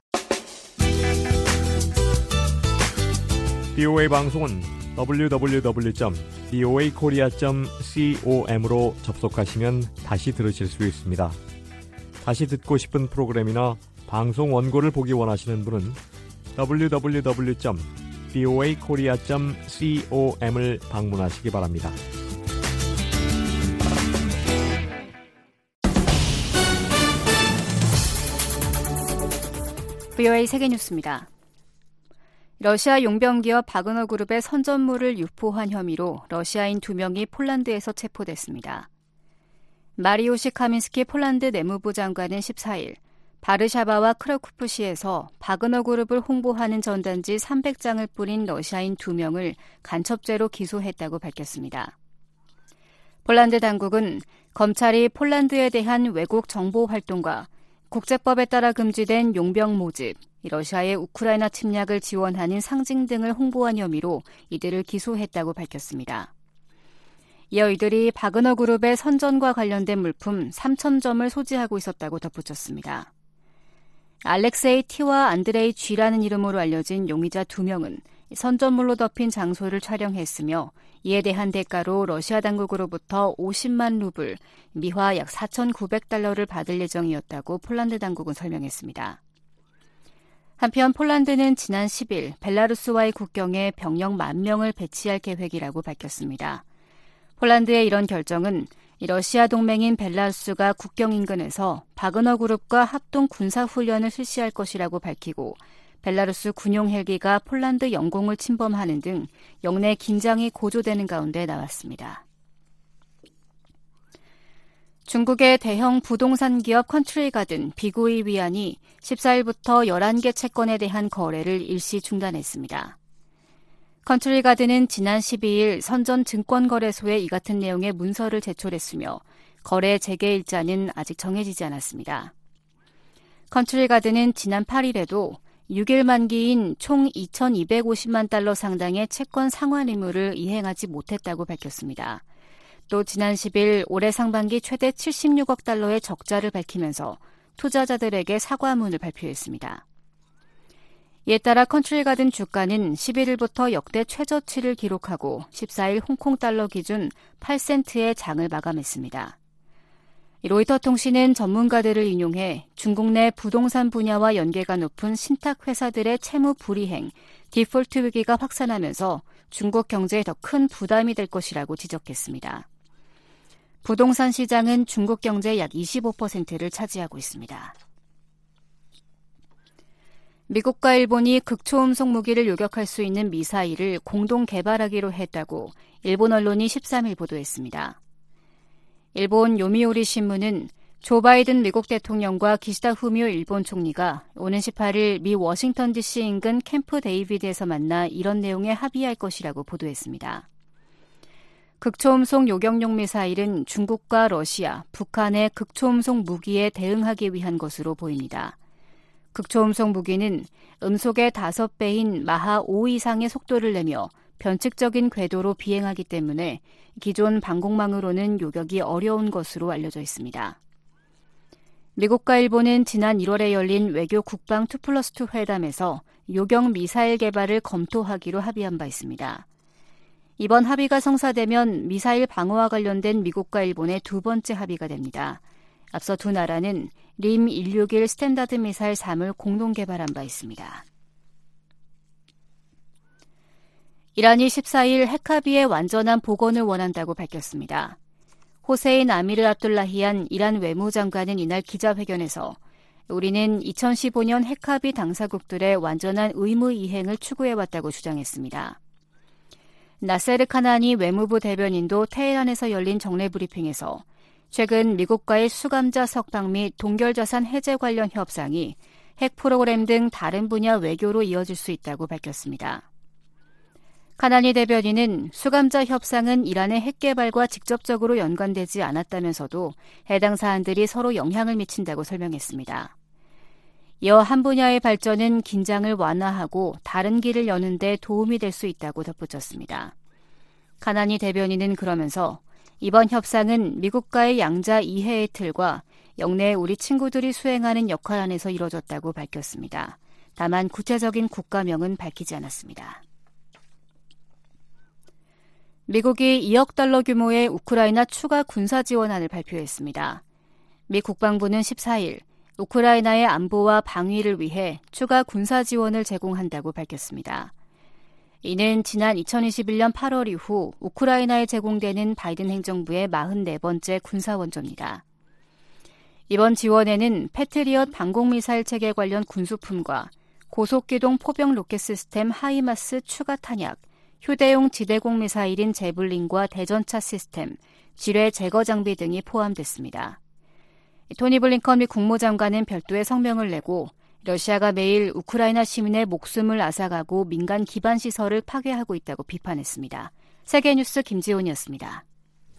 BOA 방송은 www.boakorea.com으로 접속하시면 다시 들으실 수 있습니다. 다시 듣고 싶은 프로그램이나 방송 원고를 보기 원하시는 분은 www.boakorea.com을 방문하시기 바랍니다. VOA 세계뉴스입니다. 러시아 용병기업 바그너 그룹의 선전물을 유포한 혐의로 러시아인 두 명이 폴란드에서 체포됐습니다. 마리오시 카민스키 폴란드 내무부 장관은 14일 바르샤바와 크라쿠프시에서 바그너 그룹을 홍보하는 전단지 300장을 뿌린 러시아인 두 명을 간첩죄로 기소했다고 밝혔습니다. 폴란드 당국은 검찰이 폴란드에 대한 왜곡 정보 활동과 국제법에 따라 금지된 용병 모집, 러시아의 우크라이나 침략을 지원하는 상징 등을 홍보한 혐의로 이들을 기소했다고 밝혔습니다. 이어 이들이 바그너 그룹의 선전과 관련된 물품 3,000점을 소지하고 있었다고 덧붙였습니다. 알렉세이 T와 안드레이 G라는 이름으로 알려진 용의자 두 명은 선전물로 덮인 장소를 촬영했으며 이에 대한 대가로 러시아 당국으로부터 50만 루블, 미화 약 4,900달러를 받을 예정이었다고 폴란드 당국은 설명했습니다. 한편 폴란드는 지난 10일 벨라루스와의 국경에 병력 만 명을 배치할 계획이라고 밝혔습니다. 폴란드의 이런 결정은 러시아 동맹인 벨라루스가 국경 인근에서 바그너 그룹과 합동 군사 훈련을 실시할 것이라고 밝히고 벨라루스 군용 헬기가 폴란드 영공을 침범하는 등 역내 긴장이 고조되는 가운데 나왔습니다. 중국의 대형 부동산 기업 컨트리 가든 비구이위안이 14일부터 11개 채권에 대한 거래를 일시 중단했습니다. 컨트리 가든은 지난 12일 선전 증권거래소에 이 같은 내용의 문서를 제출했으며 거래 재개 일자는 아직 정해지지 않았습니다. 컨트리 가든은 지난 8일에도 6일 만기인 총 2,250만 달러 상당의 채권 상환 의무를 이행하지 못했다고 밝혔습니다. 또 지난 10일 올해 상반기 최대 76억 달러의 적자를 밝히면서 투자자들에게 사과문을 발표했습니다. 이에 따라 컨트리 가든 주가는 11일부터 역대 최저치를 기록하고 14일 홍콩 달러 기준 8센트에 장을 마감했습니다. 로이터 통신은 전문가들을 인용해 중국 내 부동산 분야와 연계가 높은 신탁 회사들의 채무 불이행, 디폴트 위기가 확산하면서 중국 경제에 더 큰 부담이 될 것이라고 지적했습니다. 부동산 시장은 중국 경제의 약 25%를 차지하고 있습니다. 미국과 일본이 극초음속 무기를 요격할 수 있는 미사일을 공동 개발하기로 했다고 일본 언론이 13일 보도했습니다. 일본 요미우리 신문은 조 바이든 미국 대통령과 기시다 후미오 일본 총리가 오는 18일 미 워싱턴 DC 인근 캠프 데이비드에서 만나 이런 내용에 합의할 것이라고 보도했습니다. 극초음속 요격용 미사일은 중국과 러시아, 북한의 극초음속 무기에 대응하기 위한 것으로 보입니다. 극초음속 무기는 음속의 5배인 마하 5 이상의 속도를 내며 변칙적인 궤도로 비행하기 때문에 기존 방공망으로는 요격이 어려운 것으로 알려져 있습니다. 미국과 일본은 지난 1월에 열린 외교 국방 2 플러스 2 회담에서 요격 미사일 개발을 검토하기로 합의한 바 있습니다. 이번 합의가 성사되면 미사일 방어와 관련된 미국과 일본의 두 번째 합의가 됩니다. 앞서 두 나라는 림 161 스탠다드 미사일 3을 공동 개발한 바 있습니다. 이란이 14일 핵합의의 완전한 복원을 원한다고 밝혔습니다. 호세인 아미르 압돌라히안 이란 외무장관은 이날 기자회견에서 우리는 2015년 핵합의 당사국들의 완전한 의무 이행을 추구해왔다고 주장했습니다. 나세르 카나니 외무부 대변인도 테헤란에서 열린 정례 브리핑에서 최근 미국과의 수감자 석방 및 동결자산 해제 관련 협상이 핵 프로그램 등 다른 분야 외교로 이어질 수 있다고 밝혔습니다. 카나니 대변인은 수감자 협상은 이란의 핵 개발과 직접적으로 연관되지 않았다면서도 해당 사안들이 서로 영향을 미친다고 설명했습니다. 이어 한 분야의 발전은 긴장을 완화하고 다른 길을 여는 데 도움이 될 수 있다고 덧붙였습니다. 카나니 대변인은 그러면서 이번 협상은 미국과의 양자 이해의 틀과 영내 우리 친구들이 수행하는 역할 안에서 이뤄졌다고 밝혔습니다. 다만 구체적인 국가명은 밝히지 않았습니다. 미국이 2억 달러 규모의 우크라이나 추가 군사 지원안을 발표했습니다. 미 국방부는 14일 우크라이나의 안보와 방위를 위해 추가 군사 지원을 제공한다고 밝혔습니다. 이는 지난 2021년 8월 이후 우크라이나에 제공되는 바이든 행정부의 44번째 군사 원조입니다. 이번 지원에는 패트리엇 방공미사일 체계 관련 군수품과 고속기동 포병 로켓 시스템 하이마스 추가 탄약, 휴대용 지대공 미사일인 제블린과 대전차 시스템, 지뢰 제거 장비 등이 포함됐습니다. 토니 블링컨 미 국무장관은 별도의 성명을 내고 러시아가 매일 우크라이나 시민의 목숨을 앗아가고 민간 기반 시설을 파괴하고 있다고 비판했습니다. 세계뉴스 김지훈이었습니다.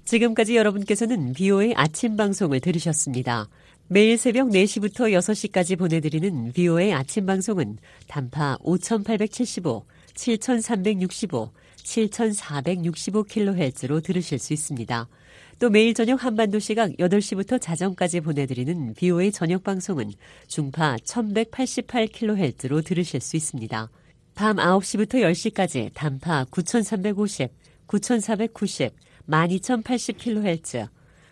지금까지 여러분께서는 비오의 아침 방송을 들으셨습니다. 매일 새벽 4시부터 6시까지 보내드리는 비오의 아침 방송은 단파 5875, 7365, 7,465kHz로 들으실 수 있습니다. 또 매일 저녁 한반도 시각 8시부터 자정까지 보내드리는 BOA 저녁 방송은 중파 1188kHz로 들으실 수 있습니다. 밤 9시부터 10시까지 단파 9350, 9490, 12080kHz,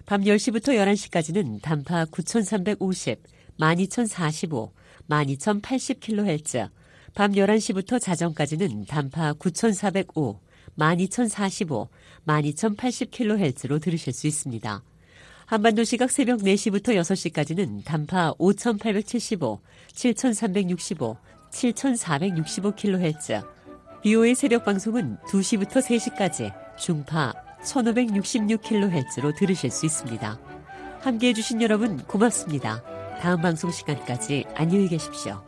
밤 10시부터 11시까지는 단파 9350, 12045, 12080kHz, 밤 11시부터 자정까지는 단파 9405, 12045, 12080kHz로 들으실 수 있습니다. 한반도 시각 새벽 4시부터 6시까지는 단파 5875, 7365, 7465kHz. BO의 새벽 방송은 2시부터 3시까지 중파 1566kHz로 들으실 수 있습니다. 함께 해주신 여러분 고맙습니다. 다음 방송 시간까지 안녕히 계십시오.